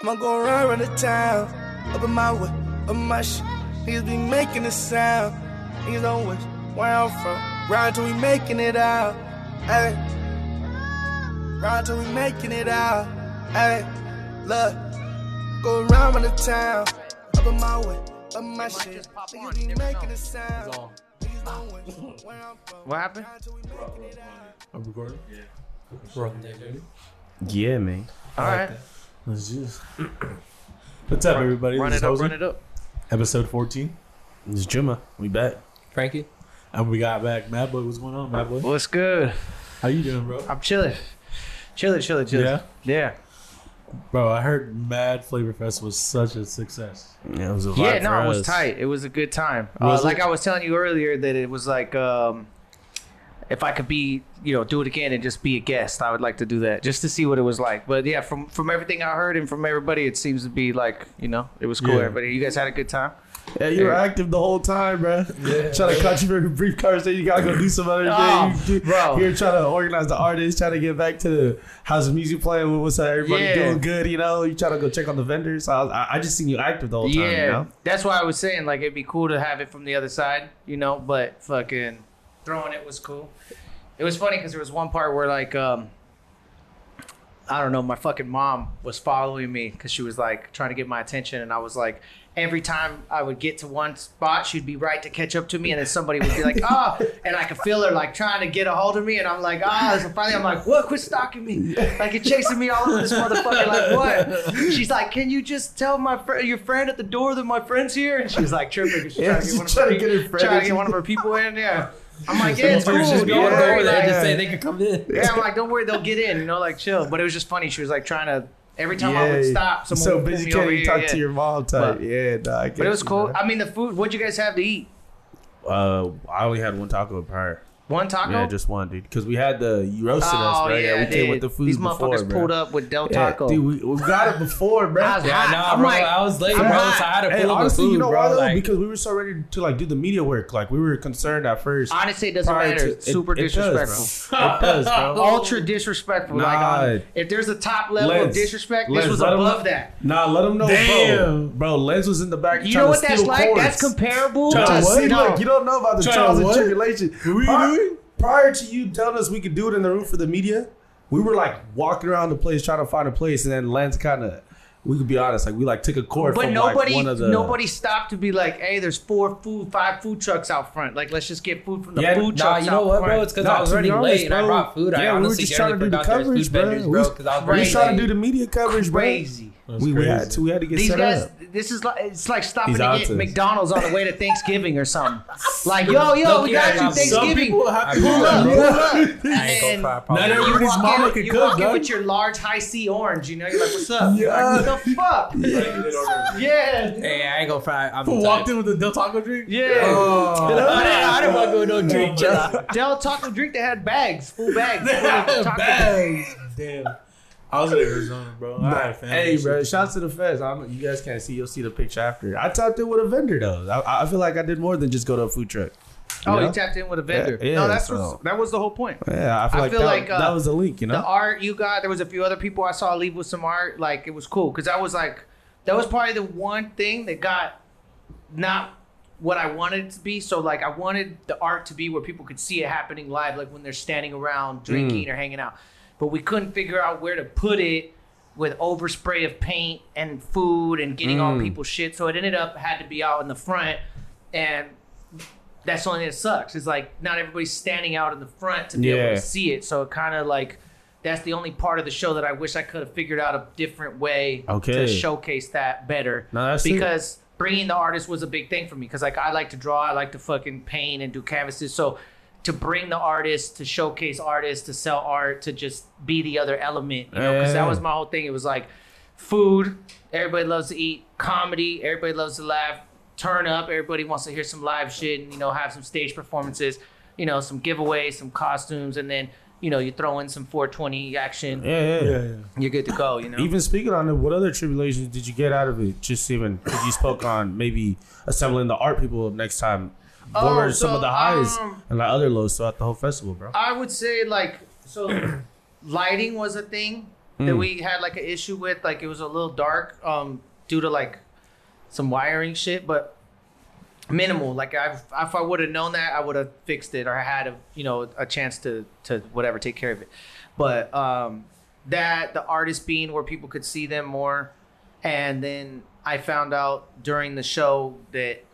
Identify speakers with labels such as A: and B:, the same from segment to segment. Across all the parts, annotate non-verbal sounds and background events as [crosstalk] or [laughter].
A: I'ma go run run the town. Up in my way, up in my shit. Niggas be making a sound. Niggas don't wish where I'm from. Ride till we making it out. Hey. Ride till we making it out. Hey. Look. Go around run the town. Up in my way, up in my
B: might
A: shit.
B: just
A: Niggas be making
B: know.
A: a sound. Niggas don't wish where I'm from.
B: What happened?
A: Ride we making.
C: I'm recording.
D: Yeah. Yeah, man.
B: All right.
C: Let's just. What's up, everybody?
B: Run
C: This
B: it
C: is
B: up,
C: Jose.
B: run it up.
C: Episode 14.
D: It's Juma. We back.
C: Frankie. And we got back Mad Boy. What's going on, Mad Boy?
B: What's good?
C: How you doing, bro?
B: I'm chilling. Chilling, chilling, chilling.
C: Yeah?
B: Yeah.
C: Bro, I heard Mad Flavor Fest was such a success.
D: Yeah, it was a
B: Yeah, no, it was
D: us.
B: tight. It was a good time.
C: Was
B: uh, like? I was telling you earlier that it was like um if I could be, you know, do it again and just be a guest, I would like to do that just to see what it was like. But yeah, from from everything I heard and from everybody, it seems to be like, you know, it was cool.
C: Yeah.
B: Everybody, you guys had a good time.
D: Yeah, you were
B: Yeah.
D: active the whole time, bro.
C: Yeah.
D: Trying to cut you for a brief conversation. You gotta go do some other
B: Oh,
D: thing. You do-
B: bro.
D: You're trying to organize the artists, trying to get back to the how's the music playing. What's up? Everybody
B: Yeah.
D: doing good, you know? You trying to go check on the vendors. So I, was, I, I just seen you active the whole time,
B: yeah,
D: you know?
B: that's why I was saying like it'd be cool to have it from the other side, you know. But fucking throwing it was cool. It was funny because there was one part where like um, I don't know, my fucking mom was following me because she was like trying to get my attention, and I was like. Every time I would get to one spot, she'd be right to catch up to me, and then somebody would be like, "Ah," and I could feel her like trying to get a hold of me, and I'm like, "Ah." So finally, I'm like, "What? Quit stalking me!" Like you're chasing me all over this motherfucker. Like what? She's like, "Can you just tell my friend, your friend at the door that my friend's here?" And she's like tripping. She's
D: Yeah,
B: trying to get one of her
D: to get her
B: pe-
D: friend
B: trying to get one of her people in. Yeah. I'm like, yeah, it's cool.
C: Just
B: Don't
C: go over
B: worry.
C: there,
B: like-
C: just say they can come in.
B: yeah, I'm like, [laughs] don't worry, they'll get in. You know, like chill. But it was just funny. She was like trying to. Every time I would stop, someone
D: so
B: would
D: busy
B: me
D: can't
B: over
D: even talk
B: yeah.
D: to your mom type.
B: But-
D: yeah, nah, I
B: But it was
D: you,
B: cool.
D: bro.
B: I mean, the food. What'd you guys have to eat?
D: Uh, I only had one taco prior.
B: One taco.
D: Yeah, just one, dude. Because we had the you roasted us,
B: oh
D: bro.
B: yeah,
D: Yeah, we came with the food
B: These
D: before,
B: motherfuckers
D: bro.
B: pulled up with Del
D: Yeah,
B: Taco.
D: dude, we, we got it before, bro.
B: I was
C: Yeah,
B: hot.
C: nah,
B: I'm
C: bro.
B: like-
C: I was late,
B: I'm
C: bro.
B: hot.
C: So I had to
D: Hey,
C: pull up
D: honestly,
C: the food,
D: you know
C: bro.
D: why though?
C: Like,
D: because we were so ready to like do the media work. Like we were concerned at first.
B: Honestly, it doesn't matter.
D: to-
B: It's super
D: it, it
B: disrespectful.
D: Does, bro. it does, bro. [laughs]
B: Ultra disrespectful. Like, um,
D: Nah.
B: on, if there's a top level of disrespect,
D: Lens,
B: this was
D: let 'em
B: above that.
D: Nah, let them know, bro.
C: Damn.
D: Bro, Lens was in the back.
B: You know what that's like? That's comparable to
C: to
D: See,
B: no.
D: look, you don't know about the
C: Trying
D: trials and
C: what?
D: Tribulations.
C: What were you
D: Pri-
C: doing?
D: Prior to you telling us we could do it in the room for the media, we were like walking around the place trying to find a place, and then Lens kind of. We could be honest, like we like took a cord
B: But
D: from
B: nobody,
D: like one of the.
B: nobody stopped to be like, "Hey, there's four food, five food trucks out front. Like, let's just get food from the
D: Yeah,
B: food
C: Nah,
B: trucks
C: you know
B: out
C: what,
B: front."
C: bro? It's because
D: Nah,
C: I was
D: already be
C: running
D: honest,
C: late and I
D: bro,
C: brought food. I
D: yeah, we were just trying to do the coverage, bro.
C: vendors,
D: We
C: bro.
D: was-
C: Because I was
D: We
C: running
D: was trying to do the media coverage, bro.
B: crazy.
D: We, we had to. We had to get
B: These
D: set
B: guys,
D: up.
B: this is like it's like stopping
D: He's
B: to get
D: to-
B: McDonald's on the way to Thanksgiving or something. [laughs] Like, yo, yo, we got
C: yeah,
B: you
C: some
B: Thanksgiving.
D: people have
C: to-
B: pull up, pull up. [laughs]
C: I ain't gonna
B: And.
D: Not
B: you
D: everybody's
B: walk
D: mama
B: in,
D: can
B: you
D: cook,
B: walk in with your large high C orange. You know, you're like, "What's up?"
D: Yeah.
B: Like, what the fuck? [laughs] yeah,
C: Hey, I ain't gonna fry. I'm
D: Who
C: tired.
D: walked in with the Del Taco drink?
B: yeah.
C: Oh, I didn't, want to go no drink. Chill.
B: Del Taco drink. They had bags, full bags. full of taco
C: Bags. Damn. I was in Arizona, bro. I had family
D: Hey, bro!
C: Shout
D: Shouts to the feds. I don't, you guys can't see. You'll see the picture after. I tapped in with a vendor though. I, I feel like I did more than just go to a food truck.
B: Oh,
D: know?
B: you tapped in with a vendor.
D: Yeah, yeah,
B: no, that's
D: so-
B: was, that was the whole point.
D: Yeah, I feel
B: I
D: like
B: feel
D: that,
B: like, uh,
D: that was the link. You know.
B: The art you got, there was a few other people I saw leave with some art. Like it was cool because I was like, that was probably the one thing that got not what I wanted it to be. So like I wanted the art to be where people could see it happening live, like when they're standing around drinking or hanging out. But we couldn't figure out where to put it with overspray of paint and food and getting all
D: Mm.
B: people's shit. So it ended up had to be out in the front and that's the only thing that sucks. Is like not everybody's standing out in the front to be able to see it. So it kind of like that's the only part of the show that I wish I could have figured out a different way
D: Okay.
B: to showcase that better.
D: No, that's it.
B: because bringing the artist was a big thing for me. Because like I like to draw, I like to fucking paint and do canvases. So to bring the artist, to showcase artists, to sell art, to just be the other element, you know, because that was my whole thing. It was like food. Everybody loves to eat. Comedy. Everybody loves to laugh. Turn up. Everybody wants to hear some live shit and you know have some stage performances. You know, some giveaways, some costumes, and then you know you throw in some 420 action.
D: yeah, yeah,
C: Yeah, yeah.
B: You're good to go. You know.
D: Even speaking on it, what other tribulations did you get out of it? Just even because you spoke on maybe assembling the art people next time. What
B: Oh,
D: were some
B: so,
D: of the highs
B: um,
D: and like other lows throughout the whole festival, bro?
B: I would say like so [clears throat] lighting was a thing that we had like an issue with. Like it was a little dark um, due to like some wiring shit, but minimal. Like I've, if I would have known that, I would have fixed it or had a you know a chance to to whatever take care of it. But um, that the artist being where people could see them more, and then I found out during the show that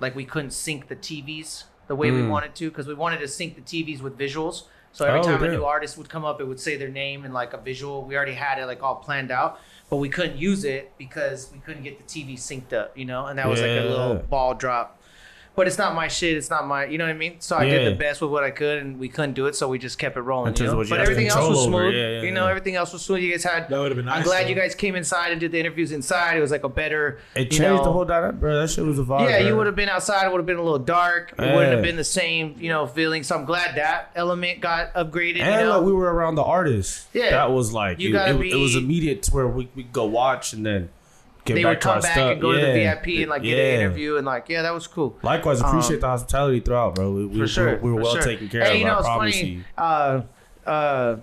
B: like we couldn't sync the TVs the way we
E: Mm.
B: wanted to because we wanted to sync the TVs with visuals. So every
E: Oh,
B: time a new artist would come up, it would say their name and like a visual. We already had it like all planned out, but we couldn't use it because we couldn't get the TV synced up, you know. And that was like a little ball drop. But it's not my shit. It's not my, you know what I mean. So I did the best with what I could, and we couldn't do it, so we just kept it rolling. You know? But everything else was smooth.
E: yeah, yeah,
B: you know,
E: yeah.
B: everything else was smooth. You guys had.
C: That would have been nice.
B: I'm glad
C: though.
B: you guys came inside and did the interviews inside. It was like a better.
E: It changed
B: know-
E: the whole dynamic, bro. That shit was a vibe.
B: yeah, you would have been outside. It would have been a little dark. It
E: Yeah.
B: wouldn't have been the same, you know, feeling. So I'm glad that element got upgraded.
E: And
B: you know,
E: like, we were around the artists.
B: Yeah.
E: that was like
B: You
E: it,
B: gotta
E: it, it was immediate to where we we go watch and then get
B: they would come back
E: stuff.
B: and go to the VIP and like get
E: Yeah.
B: an interview and like, yeah, that was cool.
E: Likewise, appreciate
B: Um,
E: the hospitality throughout, bro. We, we,
B: For sure,
E: we, were
B: for
E: well
B: sure.
E: taken care
B: hey,
E: of.
B: you know,
E: I
B: it's
E: promise
B: funny.
E: you.
B: Uh, uh,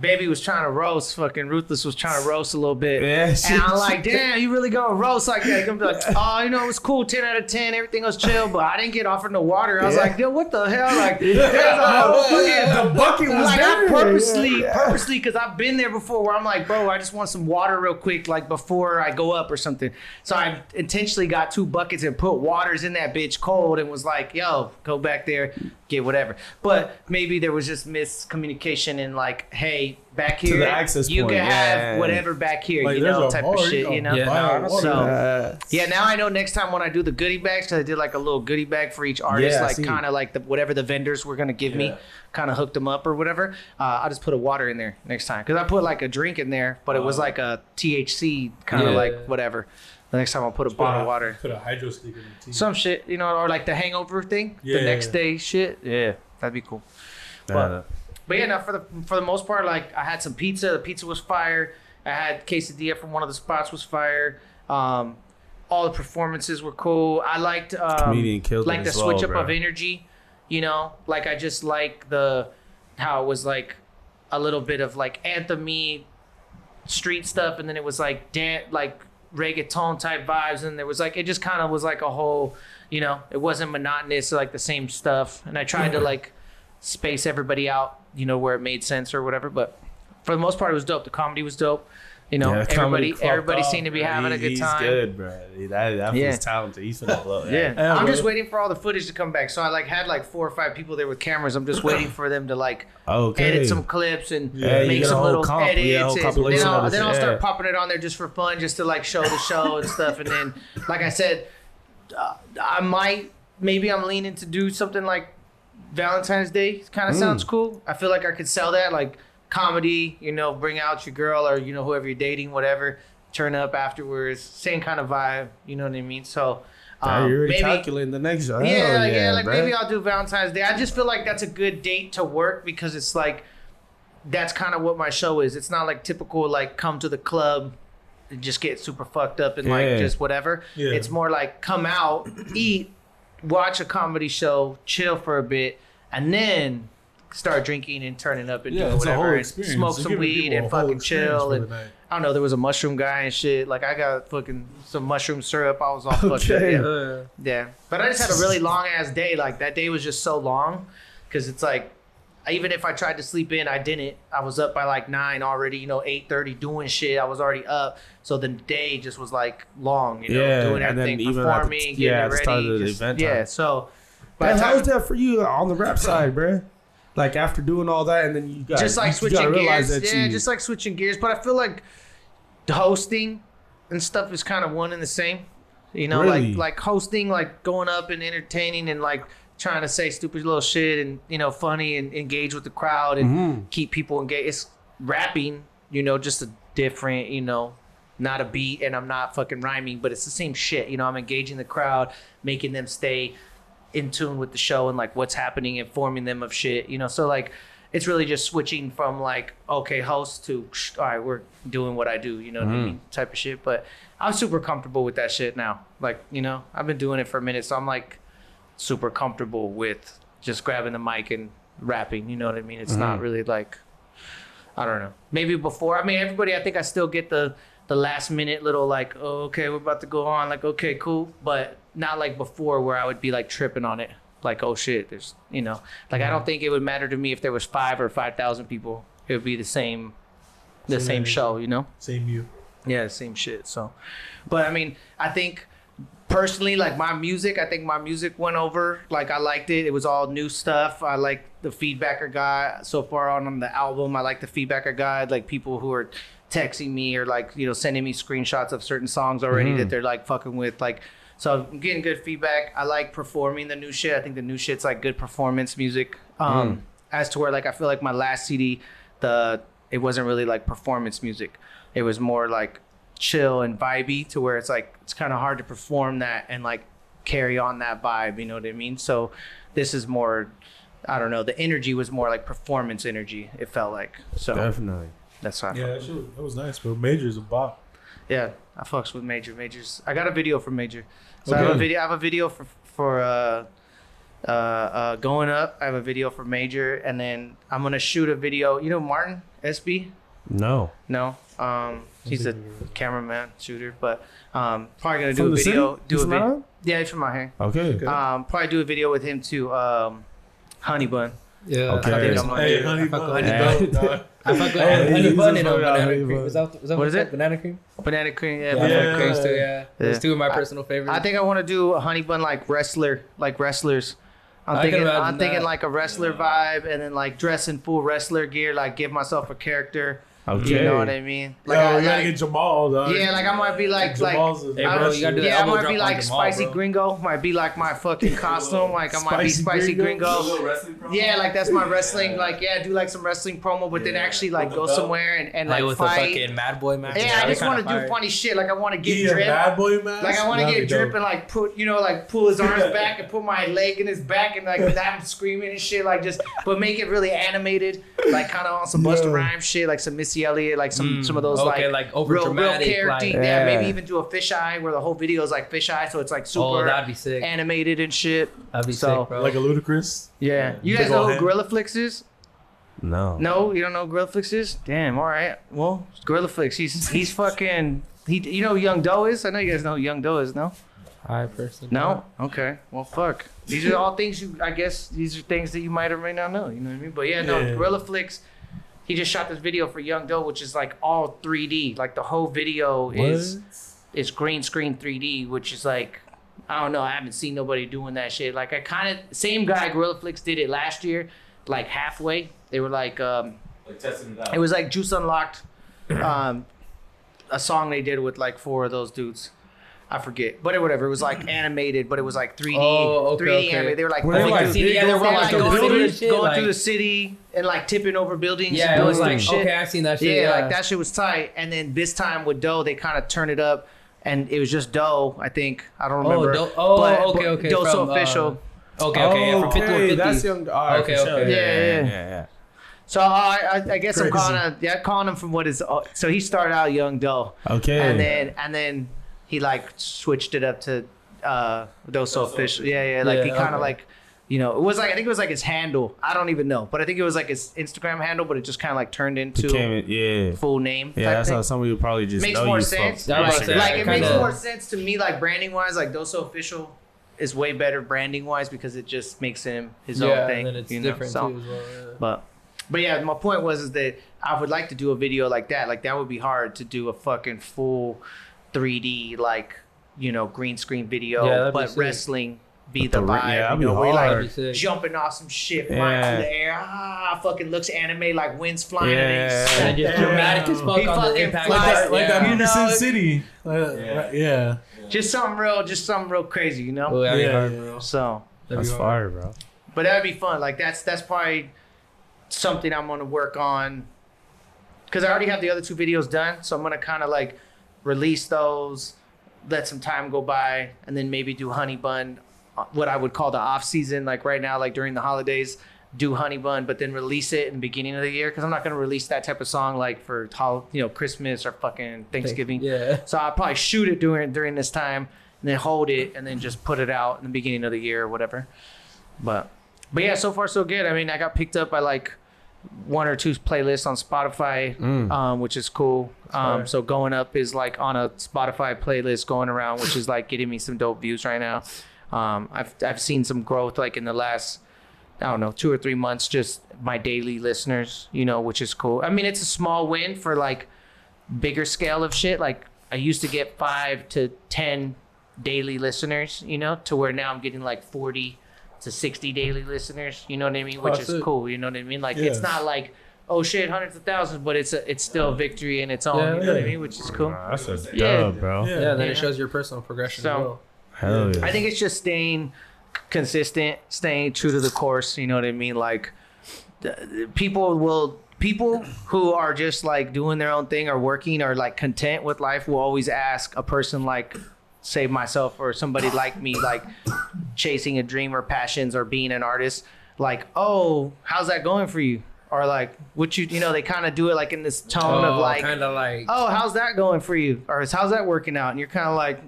B: Baby was trying to roast. Fucking Ruthless was trying to roast a little bit.
E: Yeah,
B: and. I'm like, [laughs] damn, you really gonna roast like that? Gonna be like, oh, you know, it was cool, ten out of ten, everything was chill, but I didn't get offered no water. I was
E: Yeah.
B: like, dude, what the hell? Like, whole [laughs] fucking
E: the bucket was
B: like I purposely,
E: Yeah.
B: purposely, because I've been there before. Where I'm like, bro, I just want some water real quick, like before I go up or something. So I intentionally got two buckets and put waters in that bitch cold, and was like, yo, go back there, get whatever. But maybe there was just miscommunication and like, hey, back here,
E: the access
B: you
E: point,
B: can have
E: yeah.
B: whatever back here,
C: Like,
B: you know, type
C: bar,
B: of shit, you know.
E: Yeah, no.
B: So-
E: uh,
B: Yeah, now I know next time when I do the goodie bags, because I did like a little goodie bag for each artist,
E: Yeah,
B: like kind of like the whatever the vendors were gonna give me, kind of hooked them up or whatever. Uh, I just put a water in there next time because I put like a drink in there, but it was
C: Oh.
B: like a THC kind of
E: Yeah.
B: like whatever. The next time I'll put a bottle of water,
C: Put a hydro stick in the tea.
B: some shit, you know, or like the hangover thing,
C: Yeah,
B: the next
C: yeah.
B: day shit. Yeah, that'd be cool. But, but yeah, no, for the for the most part, like I had some pizza. The pizza was fire. I had quesadilla from one of the spots was fire. Um, all the performances were cool. I liked um,
E: Comedian killed
B: like the switch
E: well,
B: up
E: bro.
B: of energy. You know, like I just like the how it was like a little bit of like anthemy street stuff, and then it was like dan- like reggaeton type vibes, and there was like it just kind of was like a whole, you know, it wasn't monotonous like the same stuff, and I tried to like space everybody out, you know, where it made sense or whatever. But for the most part, it was dope. The comedy was dope. You know,
E: Yeah,
B: everybody everybody
E: off,
B: seemed to be
E: bro.
B: having
E: He-
B: a good
E: he's
B: time.
E: good, bro. That, that
B: Yeah.
E: was talented. He's finna blow. [laughs]
B: Yeah.
C: Yeah,
B: I'm just waiting for all the footage to come back. So I like had like four or five people there with cameras. I'm just [coughs] waiting for them to like
E: Okay.
B: edit some clips and
C: Yeah,
B: make some little
E: comp-
B: edits.
E: yeah,
B: and then I'll, then I'll start popping it on there just for fun, just to like show the show and [laughs] stuff. And then, like I said, uh, I might maybe I'm leaning to do something like Valentine's Day. Kind of
E: Mm.
B: sounds cool. I feel like I could sell that like comedy. You know, bring out your girl or you know whoever you're dating, whatever. Turn up afterwards. Same kind of vibe. You know what I mean? So.
E: Yeah,
B: um,
E: you're already
B: maybe,
E: calculating the next show.
B: yeah,
E: Hell
B: yeah, like
E: bruh.
B: maybe I'll do Valentine's Day. I just feel like that's a good date to work because it's like that's kind of what my show is. It's not like typical like come to the club and just get super fucked up and
E: Yeah.
B: like just whatever.
C: Yeah.
B: It's more like come out, eat, watch a comedy show, chill for a bit, and then start drinking and turning up and
C: Yeah,
B: doing whatever, and smoke
C: You're
B: some weed and fucking chill and. I don't know. There was a mushroom guy and shit. Like I got fucking some mushroom syrup. I was all [laughs] fucked up.
E: Okay.
B: Yeah. Yeah, but I just had a really long ass day. Like that day was just so long, because it's like, even if I tried to sleep in, I didn't. I was up by like nine already. You know, eight thirty doing shit. I was already up, so the day just was like long. You know,
E: Yeah,
B: doing
E: and then even the-
B: performing, getting
E: yeah,
B: it
E: at the
B: ready.
E: the
B: just-
E: event
B: yeah,
E: time.
B: so. The
E: how was that for you on the rap side, bruh? Like after doing all that, and then you got
B: just like
E: you,
B: switching
E: you gotta realize
B: gears. Yeah,
E: you,
B: just like switching gears. But I feel like hosting and stuff is kind of one and the same. You know,
E: Really?
B: like like hosting, like going up and entertaining and like trying to say stupid little shit and you know funny and engage with the crowd and
E: Mhm.
B: keep people engaged. It's rapping, you know, just a different, you know, not a beat and I'm not fucking rhyming, but it's the same shit. You know, I'm engaging the crowd, making them stay in tune with the show and like what's happening, informing them of shit. You know, so like it's really just switching from like okay host to all right we're doing what I do. You know what I mean? Type of shit. But I'm super comfortable with that shit now. Like you know, I've been doing it for a minute, so I'm like super comfortable with just grabbing the mic and rapping. You know what I mean? It's not
E: Mhm.
B: really like I don't know. Maybe before. I mean, everybody. I think I still get the the last minute little like, oh, okay, we're about to go on. Like, okay, cool. But not like before where I would be like tripping on it. Like, oh shit, there's you know, like I don't think it would matter to me if there was five or five thousand people. It would be the same, the
C: Same
B: same show. You know.
C: Same you.
B: Yeah, same shit. So, but I mean, I think personally, like my music, I think my music went over. Like I liked it. It was all new stuff. I like the feedback I got so far on, on the album. I like the feedback I got. Like people who are texting me or like you know sending me screenshots of certain songs already that they're like fucking with. Like, so I'm getting good feedback. I like performing the new shit. I think the new shit's like good performance music. Um, as to where like I feel like my last CD, the it wasn't really like performance music. It was more like chill and vibey to where it's like it's kind of hard to perform that and like carry on that vibe. You know what I mean? So this is more. I don't know. The energy was more like performance energy. It felt like so.
E: Definitely.
B: That's why. I
C: Yeah, that, shit, was- that was nice, bro. Major's a bop.
B: yeah, I fucks with Major. Major's. I got a video from Major. So I have a video. I have a video for for uh, uh, uh, going up. I have a video for Major, and then I'm gonna shoot a video. You know Martin SB?
E: No.
B: No. Um, he's a cameraman shooter, but um, probably gonna do
E: From
B: a video.
E: city?
B: Do
E: He's
B: a video. Yeah, he's from my hair.
E: Okay.
B: Um, probably do a video with him too. Um, Honey Bun.
F: Yeah.
E: Okay.
F: I
B: think
F: fuck
B: I'm
F: with-
B: gonna
C: Hey, honey
F: I fuck
C: bun.
F: with
E: Yeah.
F: honey bun. [laughs] I fuck with honey bun and banana cream.
C: bun.
F: Is that, is that
B: What is it?
F: Banana cream?
B: Banana cream. Yeah.
F: Yeah,
B: banana
C: Yeah.
B: cream.
F: those two. Yeah, those two are my personal favorites.
B: I think I want to do a honey bun like wrestler, like wrestlers. I'm
F: I
B: thinking, I'm thinking
F: that.
B: like a wrestler vibe, and then like dress in full wrestler gear, like give myself a character.
E: Okay.
B: You know what I mean?
C: Like,
B: Like,
C: Yo,
B: I,
C: we gotta
B: like-
C: get Jamal, dog.
B: yeah, like I might be like like.
C: Jamal's
F: Hey,
B: I
F: bro,
B: was-
F: you gotta do the
B: yeah, I might be like
F: Jamal,
B: spicy
F: bro.
B: gringo. Might be like my fucking [laughs] costume. Like I might be
C: Spicy
B: spicy
C: Gringo?
B: gringo. Yeah, like that's my wrestling. Like yeah, do like some wrestling promo, but then actually like go somewhere and, and
F: like
B: like
F: with a
B: fight.
F: fucking Mad Boy match.
B: Yeah, I just want to do funny shit. Like I want to get
C: Yeah,
B: drip.
C: bad boy man.
B: Like I want to get drip and like put you know like pull his arms [laughs] back and put my leg in his back and like [laughs] I'm screaming and shit like just but make it really animated like kind of on some Busta
C: Yeah.
B: Rhymes shit like some Missy Elliott like some some of those
F: Mm, okay,
B: like,
F: like over
B: real real character
F: like-
B: yeah.
E: Yeah.
B: maybe even do a fisheye where the whole video is like fisheye so it's like super
F: Oh, that'd be sick.
B: animated and shit
F: That'd be
B: so
F: sick, bro.
C: like a Ludacris.
B: yeah you
C: Big
B: guys know who. Gorilla Flix is
E: No.
B: no you don't know who Gorilla Flix is damn all right well Gorilla Flix he's he's [laughs] fucking he you know who Young Doe is I know you guys know who Young Doe is no
F: I personally
B: no? Okay. Well, fuck. These are all things you. I guess these are things that you might or may not know. You know what I mean? But yeah, no.
C: Yeah.
B: Gorilla Flicks. He just shot this video for Young Doe, which is like all 3D. Like the whole video is is green screen 3D, which is like I don't know. I haven't seen nobody doing that shit. Like I kind of same guy Gorilla Flicks did it last year, like halfway. They were like um,
D: Like testing it out.
B: it was like Juice Unlocked, um, a song they did with like four of those dudes. I forget, but it, whatever. It was like [clears throat] animated, but it was like 3D,
F: Oh, okay,
B: 3D
F: okay.
B: animated. They were like,
E: Were they
F: think
B: going
E: like
F: seen. Yeah, they were
B: through-
F: like
B: going
F: going
B: through,
F: through
B: the,
F: the shit.
B: going
F: like,
B: through the city and like tipping over buildings.
F: yeah, it
B: doing
F: was like
B: shit.
F: okay, I've seen that
B: yeah,
F: shit. Yeah,
B: like that shit was tight. And then this time with Doe, they kind of turned it up, and it was just Doe. I think I don't
F: Oh,
B: remember.
F: Doe- oh,
B: but,
F: okay, okay,
B: Doe so
F: from, uh,
B: official.
F: Okay, okay, yeah, from 5150.
E: That's young. All right,
F: Okay,
E: for sure.
F: okay.
B: Yeah, yeah,
E: yeah,
B: yeah.
E: yeah.
B: So uh, I, I guess I'm
C: Crazy.
B: calling him, yeah, calling him from what is. Uh, so he started out young Doe,
E: Okay.
B: and then and then he like switched it up to uh Doe so official. Yeah, yeah. Like he kind of
F: okay.
B: like. You know, it was like I think it was like his handle. I don't even know, but I think it was like his Instagram handle, but it just kind of like turned into
E: Became it. Yeah.
B: full name.
E: Yeah,
B: type
E: that's
B: thing.
E: how somebody would probably just
B: makes
E: know
B: more
E: you
B: sense.
F: That was
B: Like,
F: sick.
B: it makes
F: Kinda-
B: more sense to me, like branding wise. Like Doso official is way better branding wise because it just makes him his
F: yeah,
B: own thing.
F: and then it's
B: you know?
F: different
B: So-
F: too as well. Yeah.
B: But but yeah, my point was is that I would like to do a video like that. Like that would be hard to do a fucking full 3D like you know green screen video,
F: Yeah,
B: but
F: sick.
B: wrestling be
E: But
B: the
E: the
B: vibe.
E: yeah, that'd
B: you know, where you're, like
F: That'd be sick.
B: jumping off some shit, flying
E: Yeah.
B: through the air. Ah, fucking looks anime like winds flying.
E: Yeah.
B: And then
F: just dramatic as fuck
B: He
F: on the
B: fucking
F: impact.
B: flies-
C: Like that, like that
F: yeah.
B: You
C: movie
B: know,
C: Sin City. Like,
D: Yeah.
C: yeah.
B: just something real, just something real crazy, you know.
F: Oh, that'd be
C: Yeah,
F: hard,
C: yeah.
F: bro.
B: So,
F: That'd
E: That's fire, bro.
B: but that'd be fun. Like that's that's probably something I'm gonna work on because I already have the other two videos done. So I'm gonna kind of like release those, let some time go by, and then maybe do Honey Bun, what I would call the off season. Like right now, like during the holidays, do Honey Bun, but then release it in the beginning of the year because I'm not gonna release that type of song like for you know Christmas or fucking Thanksgiving.
F: Yeah. [laughs]
B: So I'll probably shoot it during during this time and then hold it and then just put it out in the beginning of the year or whatever. But but yeah, so far so good. I mean, I got picked up by like one or two playlists on Spotify, um, which is cool. Um, so going up is like on a Spotify playlist going around, which is like getting me some dope views right now. Um, I've I've seen some growth like in the last I don't know two or three months, just my daily listeners, you know, which is cool. I mean, it's a small win for like bigger scale of shit. Like I used to get five to ten daily listeners, you know, to where now I'm getting like forty to sixty daily listeners. You know what I mean? Which is
C: sick.
B: cool. You know what I mean? Like it's not like oh shit, hundreds of thousands, but it's a, it's still a victory in its own.
F: Yeah,
B: you know what I mean? Which is cool.
D: Nah, that's a
B: Yeah.
D: bro.
C: Yeah.
F: Yeah, then
B: Yeah.
F: it shows your personal progression
B: So-
F: as well.
D: Hell yeah.
B: I think it's just staying consistent, staying true to the course. You know what I mean? Like th- people will people who are just like doing their own thing or working or like content with life will always ask a person like say myself or somebody like me like chasing a dream or passions or being an artist like oh how's that going for you or like what you you know they kind of do it like in this tone of oh, like
F: kind of like
B: oh, how's that going for you? Or how's that working out? And you're kind of like,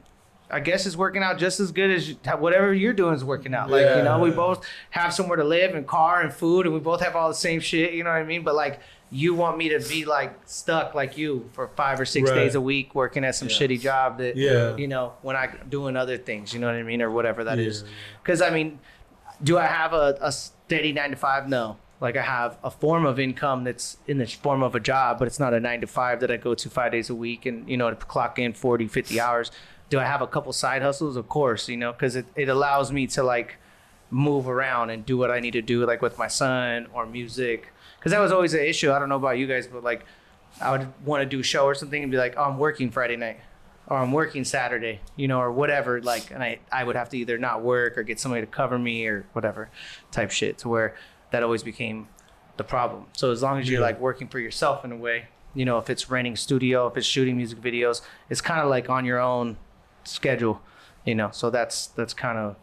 B: I guess it's working out just as good as you, whatever you're doing is working out. Like, you know, we both have somewhere to live and car and food, and we both have all the same shit. You know what I mean? But like, you want me to be like stuck like you for five or six
C: Right.
B: days a week working at some shitty job that,
C: Yeah.
B: you know, when I doing other things, you know what I mean, or whatever that
C: Yeah,
B: is. Because I mean, do I have a, a steady nine to five? No. Like I have a form of income that's in the form of a job, but it's not a nine to five that I go to five days a week and, you know, to clock in 40, 50 hours. Do I have a couple side hustles? Of course, you know, because it, it allows me to like move around and do what I need to do, like with my son or music. Because that was always an issue. I don't know about you guys, but like I would want to do a show or something and be like, oh, I'm working Friday night or I'm working Saturday, you know, or whatever. Like, and I, I would have to either not work or get somebody to cover me or whatever type shit to where that always became the problem. So as long as you're
C: Yeah.
B: like working for yourself in a way, you know, if it's renting studio, if it's shooting music videos, it's kind of like on your own schedule, you know. So that's that's kind of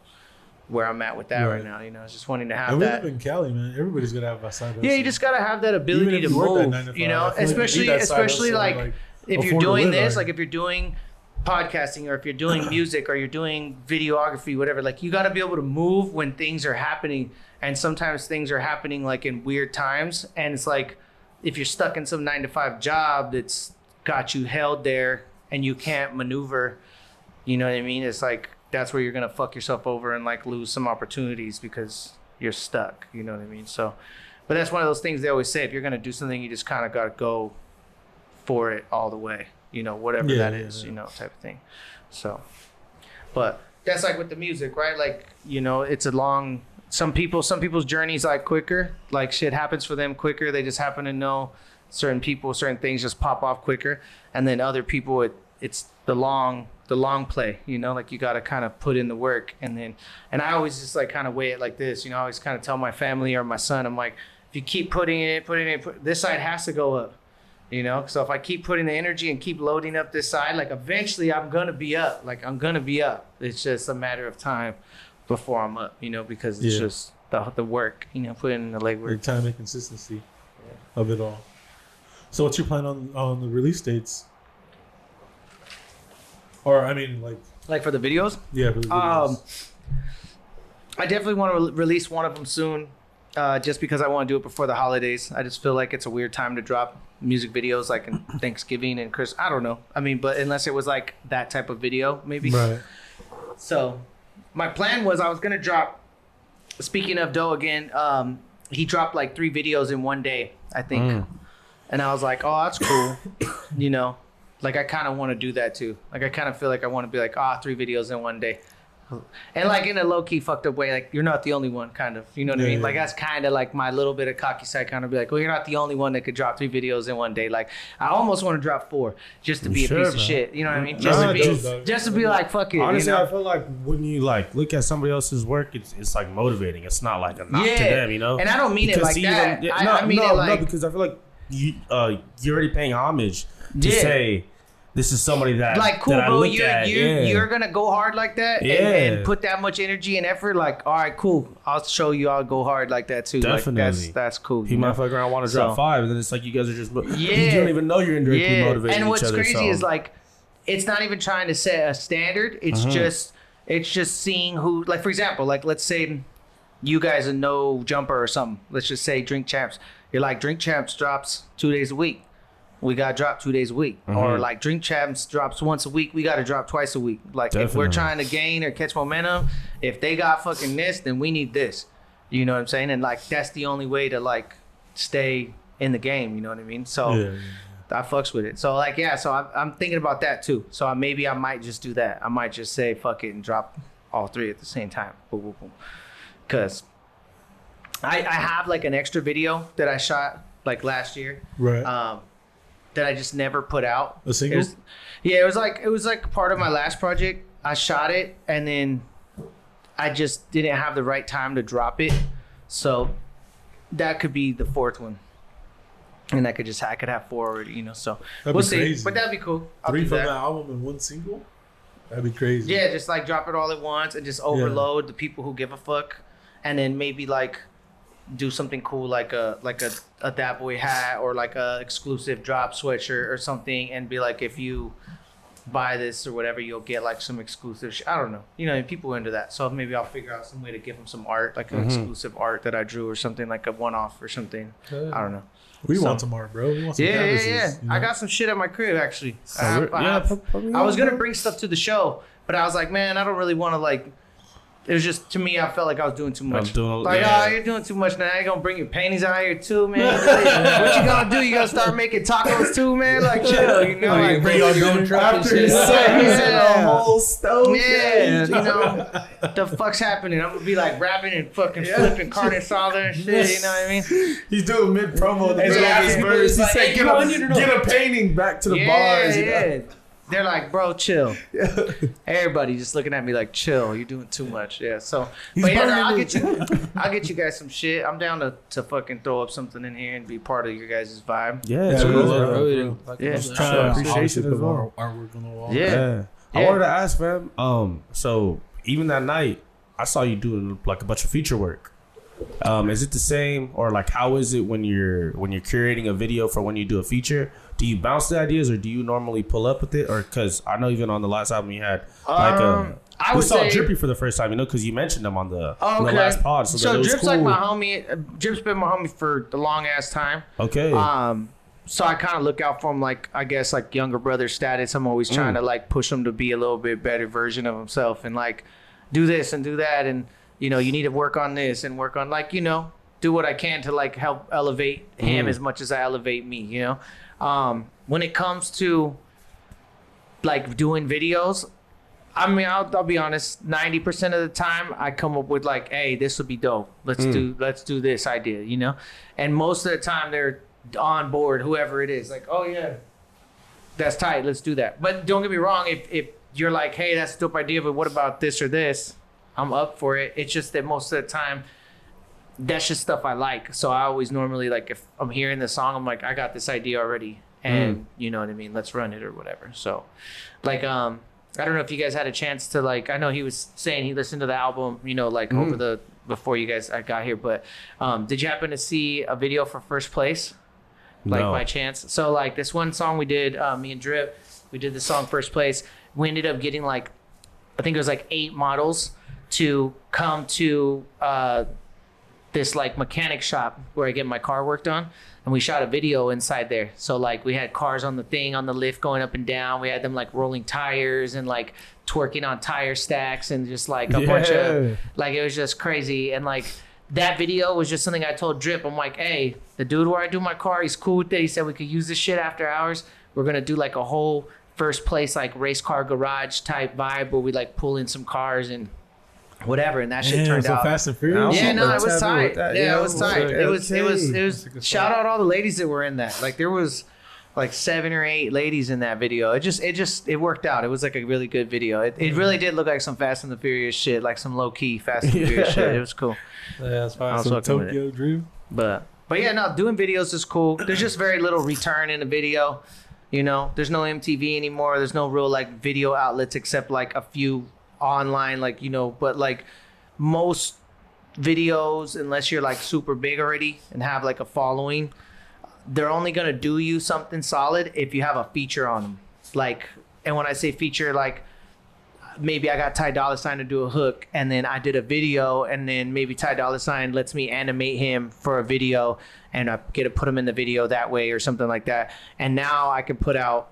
B: where I'm at with that right,
C: Right.
B: now. You know, it's just wanting to have
C: And we
B: that.
C: live in Cali, man. Everybody's gonna have a side.
B: Yeah, you just gotta have that ability to
C: if you that
B: move. you know,
C: feel like you
B: especially
C: need that side
B: especially like,
C: like,
B: if you're doing this, like if you're doing podcasting or if you're doing [clears throat] music or you're doing videography, whatever, like you gotta be able to move when things are happening. And sometimes things are happening like in weird times. And it's like if you're stuck in some nine to five job that's got you held there and you can't maneuver, you know what I mean? It's like that's where you're gonna fuck yourself over and like lose some opportunities because you're stuck. You know what I mean? So, but that's one of those things they always say: if you're gonna do something, you just kind of gotta go for it all the way. You know, whatever
C: Yeah,
B: that
C: yeah,
B: is.
C: yeah.
B: You know, type of thing. So, but that's like with the music, right? Like you know, it's a long. Some people, some people's journeys like quicker. Like shit happens for them quicker. They just happen to know certain people, certain things just pop off quicker. And then other people, it it's the long, the long play. You know, like you got to kind of put in the work. And then, and I always just like kind of weigh it like this. You know, I always kind of tell my family or my son, I'm like, if you keep putting it, putting it, put, this side has to go up. You know, so if I keep putting the energy and keep loading up this side, like eventually I'm gonna be up. Like I'm gonna be up. It's just a matter of time before I'm up. You know, because it's
C: Yeah.
B: just the the work. You know, putting in the legwork.
C: Like time and consistency of it all. So what's your plan on on the release dates? Or I mean, like
B: Like for the videos,
C: yeah, for the
B: um. I definitely want to re- release one of them soon. Uh, just because I want to do it before the holidays. I just feel like it's a weird time to drop music videos, like in [laughs] Thanksgiving and Chris. I don't know. I mean, but unless it was like that type of video, maybe.
C: right.
B: So my plan was I was gonna drop. Speaking of Doe again, um, he dropped like three videos in one day, I think, and I was like, oh, that's cool. [coughs] you know, like I kind of want to do that too. Like I kind of feel like I want to be like, ah, three videos in one day. And like in a low key fucked up way, like you're not the only one, kind of. You know what I mean?
C: yeah.
B: Like that's kind of like my little bit of cocky side, kind of be like, well, you're not the only one that could drop three videos in one day. Like I almost want to drop four just to be
D: Sure,
B: a piece of shit. You know what I mean? Just
D: Nah,
B: to be,
D: dude,
B: just to be like, fuck it.
D: Honestly,
B: you know?
D: I feel like when you like look at somebody else's work, it's it's like motivating. It's not like a knock
B: Yeah.
D: to them, you know.
B: And I don't mean it like
D: you
B: that.
D: don't-
B: I-
D: no,
B: I mean
D: no,
B: it like-
D: no, because I feel like you uh you're already paying homage to
B: Yeah.
D: say this is somebody that
B: like cool,
D: that
B: bro.
D: look
B: You
D: at.
B: you
D: yeah.
B: you're gonna go hard like that, and,
D: Yeah.
B: and put that much energy and effort. Like, all right, cool. I'll show you. I'll go hard like that too. Like, that's
D: Definitely.
B: that's cool.
D: He
B: you know?
D: might fuck around want to drop
B: So-
D: five, and then it's like you guys are just you
B: Yeah.
D: don't even know you're indirectly
B: yeah.
D: motivating
B: And what's
D: other.
B: crazy
D: so.
B: is like, it's not even trying to set a standard. It's
D: Mm-hmm.
B: just it's just seeing who. Like for example, like let's say you guys are no jumper or something. Let's just say drink champs. You're like Drink Champs drops two days a week. We got to drop two days a week. Or like Drink Champs drops once a week. We got to drop twice a week. Like if we're trying to gain or catch momentum, if they got fucking this, then we need this. You know what I'm saying? And like that's the only way to like stay in the game. You know what I mean? So.
C: Yeah.
B: I fucks with it. So like yeah, so I'm, I'm thinking about that too. So I, maybe I might just do that. I might just say fuck it and drop all three at the same time. Boom, boom, boom. Cause I I have like an extra video that I shot like last year,
C: Right.
B: um, that I just never put out.
C: A single?
B: It was, yeah, it was like it was like part of my last project. I shot it and then I just didn't have the right time to drop it. So that could be the fourth one. And I could just I could have four already, you know. So
C: That'd
B: we'll
C: be
B: see.
C: crazy.
B: But that'd be cool. I'll
C: Three from
B: that.
C: the album and one single. That'd be crazy.
B: Yeah, just like drop it all at once and just overload the people who give a fuck, and then maybe like do something cool like a like a a that boy hat or like a exclusive drop sweatshirt or something, and be like if you buy this or whatever, you'll get like some exclusive. Sh- I don't know, you know, people are into that, so maybe I'll figure out some way to give them some art, like an mm-hmm. exclusive art that I drew or something, like a one off or something. I don't know.
C: We
B: So-
C: want some art, bro. We want some
B: Yeah, yeah,
C: canvases,
B: yeah.
C: you know?
B: I got some shit at my crib actually. I,
D: we're-
B: I
D: yeah,
B: have-
D: put- put me
B: I was gonna bring stuff to the show, but I was like, man, I don't really want to like. It was just to me, I felt like I was doing too much.
D: doing a-
B: like,
D: yeah.
B: oh, you're doing too much now. You gonna bring your panties out here too, man? [laughs] What you gonna do? You gonna start making tacos too, man? Like, chill, you know? Oh, like,
F: bring your own truck
E: After
F: shit.
E: he said
B: Yeah.
E: a whole stove.
B: yeah, you know, the fuck's happening? I'm gonna be like rapping and fucking flipping carne asada and shit. You know what I mean? [laughs]
E: He's doing mid promo. He's verse. He
B: like,
E: said,
B: "Hey,
E: get, a,
B: want you to know."
E: get a painting back to the bars. You know?
B: Yeah. They're like, bro, chill. [laughs] Everybody just looking at me like, chill. You're doing too much. Yeah. So, but yeah, no, I'll get you. [laughs] I'll get you guys some shit. I'm down to, to fucking throw up something in here and be part of your guys' vibe.
D: Yeah,
C: Yeah,
D: it's cool,
C: will,
D: bro.
F: bro. We
C: bro.
F: do. Like,
B: Yeah.
F: yeah.
C: Just
D: Sure,
C: trying to
D: appreciation
C: obviously
D: as
C: put
D: well.
C: more artwork on the wall.
B: Yeah.
D: Yeah. I
B: Yeah.
D: wanted to ask, fam. Um, so even that night, I saw you doing like a bunch of feature work. Um, is it the same, or like how is it when you're when you're curating a video for when you do a feature? Do you bounce the ideas, or do you normally pull up with it, or because I know even on the last album you had like
B: Um,
D: a.
B: I
D: we saw
B: say-
D: Drippy for the first time, you know, because you mentioned them on the,
B: Oh,
D: on the
B: okay.
D: last pod. So,
B: So,
D: that it was
B: Drip's
D: cool.
B: like my homie. Uh, Drip's been my homie for the long ass time.
D: Okay.
B: Um, so I kind of look out for him, like I guess like younger brother status. I'm always trying to like push him to be a little bit better version of himself and like do this and do that and you know you need to work on this and work on like you know do what I can to like help elevate him as much as I elevate me. You know, um, when it comes to like doing videos. I mean, I'll, I'll be honest. Ninety percent of the time, I come up with like, "Hey, this would be dope. Let's do let's do this idea," you know. And most of the time, they're on board. Whoever it is, like, "Oh yeah, that's tight. Let's do that." But don't get me wrong. If if you're like, "Hey, that's a dope idea," but what about this or this? I'm up for it. It's just that most of the time, that's just stuff I like. So I always normally like if I'm hearing the song, I'm like, I got this idea already, and you know what I mean. Let's run it or whatever. So, like, um, I don't know if you guys had a chance to like. I know he was saying he listened to the album, you know, like over the before you guys I got here. But um, did you happen to see a video for first place? Like
D: No.
B: by chance. So like this one song we did, uh, me and Drip, we did the song first place. We ended up getting like, I think it was like eight models to come to uh, this like mechanic shop where I get my car worked on. And we shot a video inside there. So like we had cars on the thing on the lift going up and down. We had them like rolling tires and like twerking on tire stacks and just like a bunch of like it was just crazy. And like that video was just something I told Drip. I'm like, hey, the dude where I do my car, he's cool with it. He said we could use this shit after hours. We're gonna do like a whole first place like race car garage type vibe where we like pull in some cars and whatever. And that shit
C: Damn,
B: turned
C: so
B: out.
C: Fast and Furious.
B: Yeah, no, it
E: Let's
B: was
E: have it with
B: tight.
E: that.
B: Yeah,
E: Yeah,
B: it was
E: okay.
B: tight. It was, it was, it was. Shout out all the ladies that were in that. Like there was, like seven or eight ladies in that video. It just, it just, it worked out. It was like a really good video. It, it really did look like some Fast and the Furious shit, like some low key Fast and [laughs] the Furious shit. It was cool.
F: Yeah, that's
B: I
F: fine.
B: was
C: Some
B: fucking with it.
C: Tokyo Drift.
B: But but yeah, no, doing videos is cool. There's just very little return in a video. You know, there's no MTV anymore. There's no real like video outlets except like a few online, like you know. But like most videos, unless you're like super big already and have like a following, they're only gonna do you something solid if you have a feature on them. Like, and when I say feature, like maybe I got Ty Dolla Sign to do a hook, and then I did a video, and then maybe Ty Dolla Sign lets me animate him for a video, and I get to put him in the video that way or something like that. And now I can put out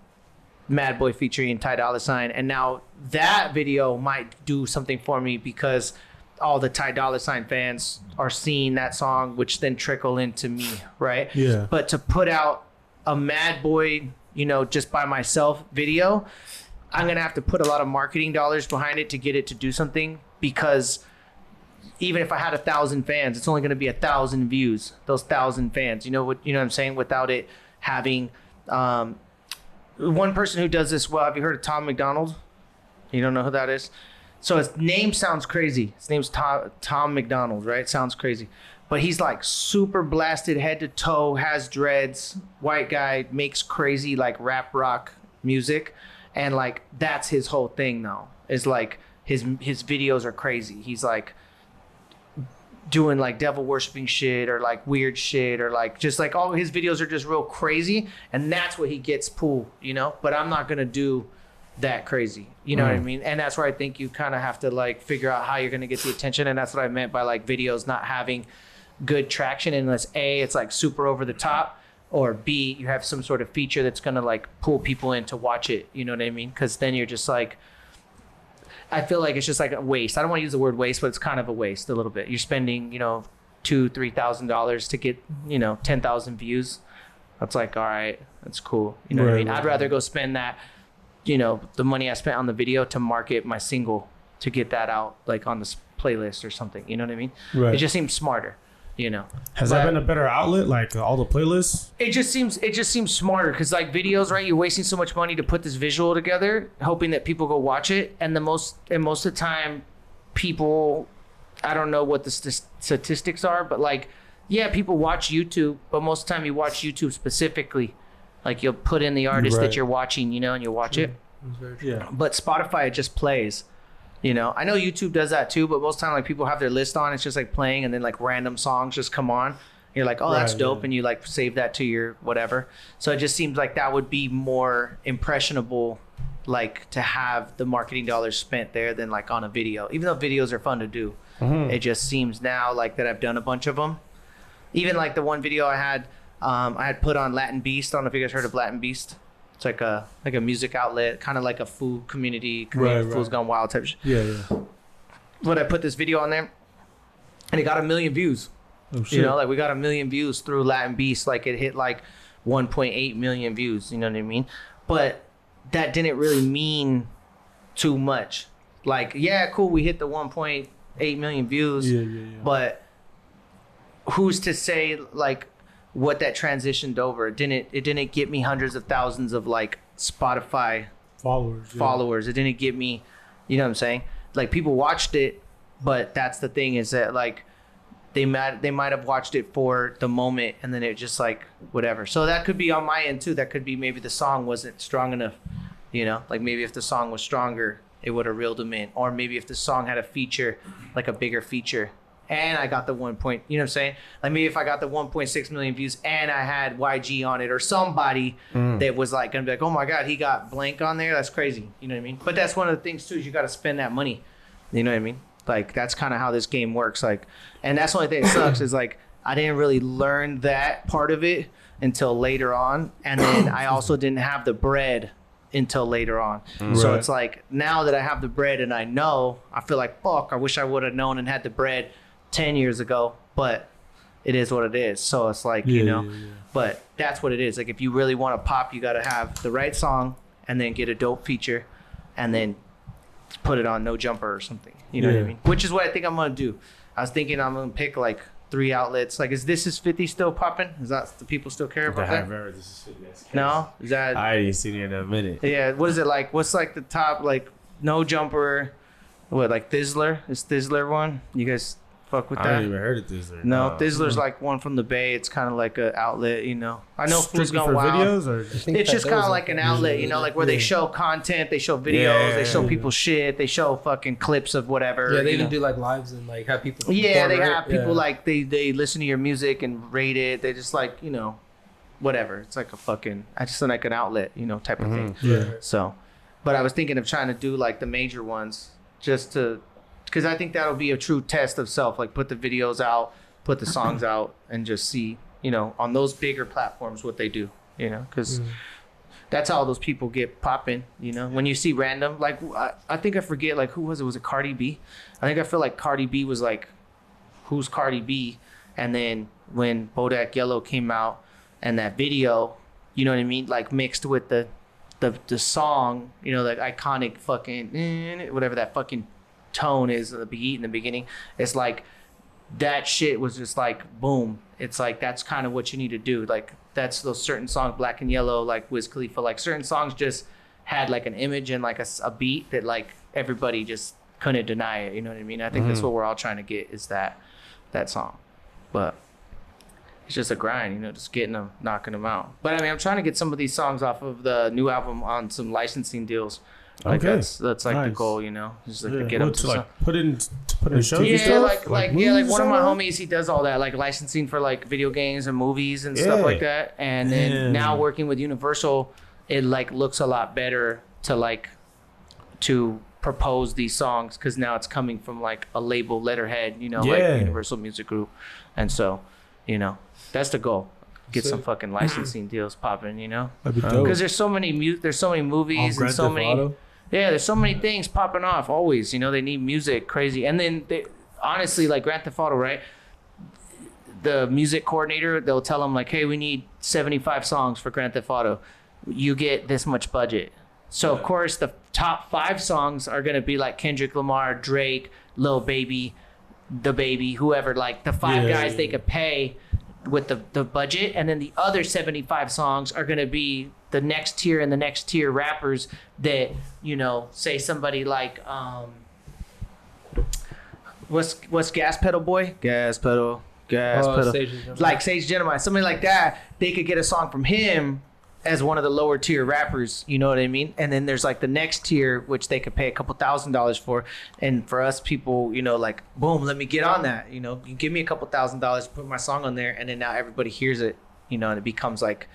B: Mad Boy featuring Ty Dolla Sign, and now that video might do something for me because all the Ty Dolla Sign fans are seeing that song, which then trickle into me, right?
C: Yeah.
B: But to put out a Mad Boy, you know, just by myself video, I'm gonna have to put a lot of marketing dollars behind it to get it to do something because even if I had a thousand fans, it's only gonna be a thousand views. Those thousand fans, you know what you know what I'm saying? Without it having um, one person who does this well. Have you heard of Tom MacDonald? You don't know who that is? So his name sounds crazy. His name's Tom Tom MacDonald, right? Sounds crazy. But he's like super blasted head to toe, has dreads, white guy, makes crazy like rap rock music. And like that's his whole thing now. Is like his his videos are crazy. He's like doing like devil worshiping shit or like weird shit or like just like all his videos are just real crazy and that's what he gets pulled, you know? But I'm not gonna do that crazy. You know what I mm. mean? And that's where I think you kind of have to like figure out how you're going to get the attention. And that's what I meant by like videos not having good traction unless A, it's like super over the top, or B, you have some sort of feature that's going to like pull people in to watch it. You know what I mean? Because then you're just like, I feel like it's just like a waste. I don't want to use the word waste, but it's kind of a waste a little bit. You're spending, you know, two, three thousand dollars to get, you know, ten thousand views. That's like, all right, that's cool. You know what I mean?
C: right,
B: I'd rather go spend that you know the money I spent on the video to market my single to get that out like on this playlist or something. You know what I mean?
C: Right.
B: It just seems smarter. You know,
D: Has
B: But-
D: that been a better outlet? Like all the playlists?
B: it just seems it just seems smarter because like videos, right? You're wasting so much money to put this visual together, hoping that people go watch it, and the most and most of the time, people, I don't know what the st- statistics are, but like, yeah, people watch YouTube, but most of the time you watch YouTube specifically. Like you'll put in the artist
C: Right.
B: that you're watching, you know, and you'll watch it.
C: Yeah.
B: but Spotify it just plays. You know, I know YouTube does that too, but most time like people have their list on, it's just like playing, and then like random songs just come on. You're like, oh, that's
C: Right,
B: dope,
C: yeah.
B: and you like save that to your whatever. So it just seems like that would be more impressionable, like to have the marketing dollars spent there than like on a video. Even though videos are fun to do, mm-hmm. it just seems now like that I've done a bunch of them. Even like the one video I had, um, I had put on Latin Beast. I don't know if you guys heard of Latin Beast. It's like a like a music outlet, kind of like a food community, community
C: Right,
B: Fools
C: right.
B: Gone Wild type. Shit.
C: Yeah, yeah.
B: But I put this video on there, and it got a million views.
C: Oh shit.
B: You know, like we got a million views through Latin Beast. Like it hit like 1.8 million views. You know what I mean? But that didn't really mean too much. Like, yeah, cool, we hit the 1.8 million views.
C: yeah, yeah, yeah.
B: But who's to say like what that transitioned over? It didn't it didn't get me hundreds of thousands of like Spotify
C: followers. yeah.
B: followers. It didn't get me, you know what I'm saying? Like people watched it, but that's the thing is that like they might they might have watched it for the moment and then it just like whatever. So that could be on my end too. That could be maybe the song wasn't strong enough, you know? Like maybe if the song was stronger, it would have reeled them in. Or maybe if the song had a feature, like a bigger feature. And I got the one point, you know what I'm saying? Like maybe if I got the 1.6 million views and I had YG on it or somebody mm. that was like gonna be like, oh my god, he got blank on there. That's crazy. You know what I mean? But that's one of the things too is you got to spend that money. You know what I mean? Like that's kind of how this game works. Like, and that's the only thing that sucks is like I didn't really learn that part of it until later on, and then I also didn't have the bread until later on. Mm.
C: So
B: it's like now that I have the bread and I know, I feel like fuck. I wish I would have known and had the bread ten years ago, but it is what it is. So it's like you know,
C: yeah, yeah.
B: but that's what it is. Like if you really want to pop, you got to have the right song and then get a dope feature, and then put it on No Jumper or something. You know what I mean? Which is what I think I'm gonna do. I was thinking I'm gonna pick like three outlets. Like, is this is 50 still popping? Is that the people still care about that? No, is that
D: I ain't seen it in a minute.
B: yeah? What is it like? What's like the top like No Jumper? What like Thizzler? Is Thizzler one? You guys fuck with
D: I
B: that?
D: haven't even heard of Thizzler. or-
B: No,
D: uh,
B: Thizzler's like one from the Bay. It's kind of like an outlet, you know. I know Fools
D: strictly
B: Gone
D: for
B: Wild.
D: videos or
B: It's just kind of like an outlet, you know, like where they show content, they show videos,
D: Yeah,
B: they show
C: yeah.
B: people shit, they show fucking clips of whatever.
F: Yeah, they even
B: know.
F: do like lives and like have people.
B: Yeah, they
F: right?
B: have people
F: Yeah.
B: like they they listen to your music and rate it. They just like you know, whatever. It's like a fucking. I just think like an outlet, you know, type of thing.
C: Yeah.
B: So, but I was thinking of trying to do like the major ones just to, because I think that'll be a true test of self. Like put the videos out, put the songs out, and just see, you know, on those bigger platforms what they do. You know, because that's how those people get popping. You know, when you see random, like I, I think I forget, like who was it? Was it Cardi B? I think I feel like Cardi B was like, who's Cardi B? And then when Bodak Yellow came out and that video, you know what I mean, like mixed with the the the song, you know, like iconic fucking eh, whatever that fucking tone is, the beat in the beginning. It's like that shit was just like boom. It's like that's kind of what you need to do. Like that's those certain songs, Black and Yellow, like Wiz Khalifa, like certain songs just had like an image and like a beat that like everybody just couldn't deny it. You know what I mean? I think that's mm-hmm. what we're all trying to get is that that song, but it's just a grind, you know, just getting them, knocking them out. But I mean, I'm trying to get some of these songs off of the new album on some licensing deals. Like
D: Okay.
B: that's that's like the goal, you know, just like to
C: Yeah.
B: get them
D: What,
B: to
D: to
B: some-
D: like put in put in shows.
B: Yeah,
D: stuff?
B: like like, yeah, like one of my homies, he does all that, like licensing for like video games and movies and stuff like that. And then
C: Damn.
B: now working with Universal, it like looks a lot better to like to propose these songs because now it's coming from like a label letterhead, you know,
D: Yeah.
B: like Universal Music Group, and so you know that's the goal. Get some fucking licensing deals popping, you know,
C: That'd be
D: Uh,
B: because there's so many mu- there's so many movies and so many
C: Auto?
B: yeah, there's so many things popping off always. You know, they need music crazy. And then they honestly like Grand Theft Auto, right? The music coordinator, they'll tell them like, "Hey, we need 75 songs for Grand Theft Auto. You get this much budget." So of course, the top 5 songs are going to be like Kendrick Lamar, Drake, Lil Baby, DaBaby, whoever like the five
C: Yeah.
B: guys they could pay with the, the budget and then the other 75 songs are going to be the next tier and the next tier rappers that you know say somebody like um what's what's gas pedal boy? Gas pedal gas
F: Oh,
B: pedal.
F: Sage
B: like Sage the Gemini somebody like that. They could get a song from him as one of the lower tier rappers you know what i mean? And then there's like the next tier which they could pay a couple thousand dollars for. And for us people you know like boom let me get on that you know? You give me a couple thousand dollars put my song on there and then now everybody hears it you know and it becomes like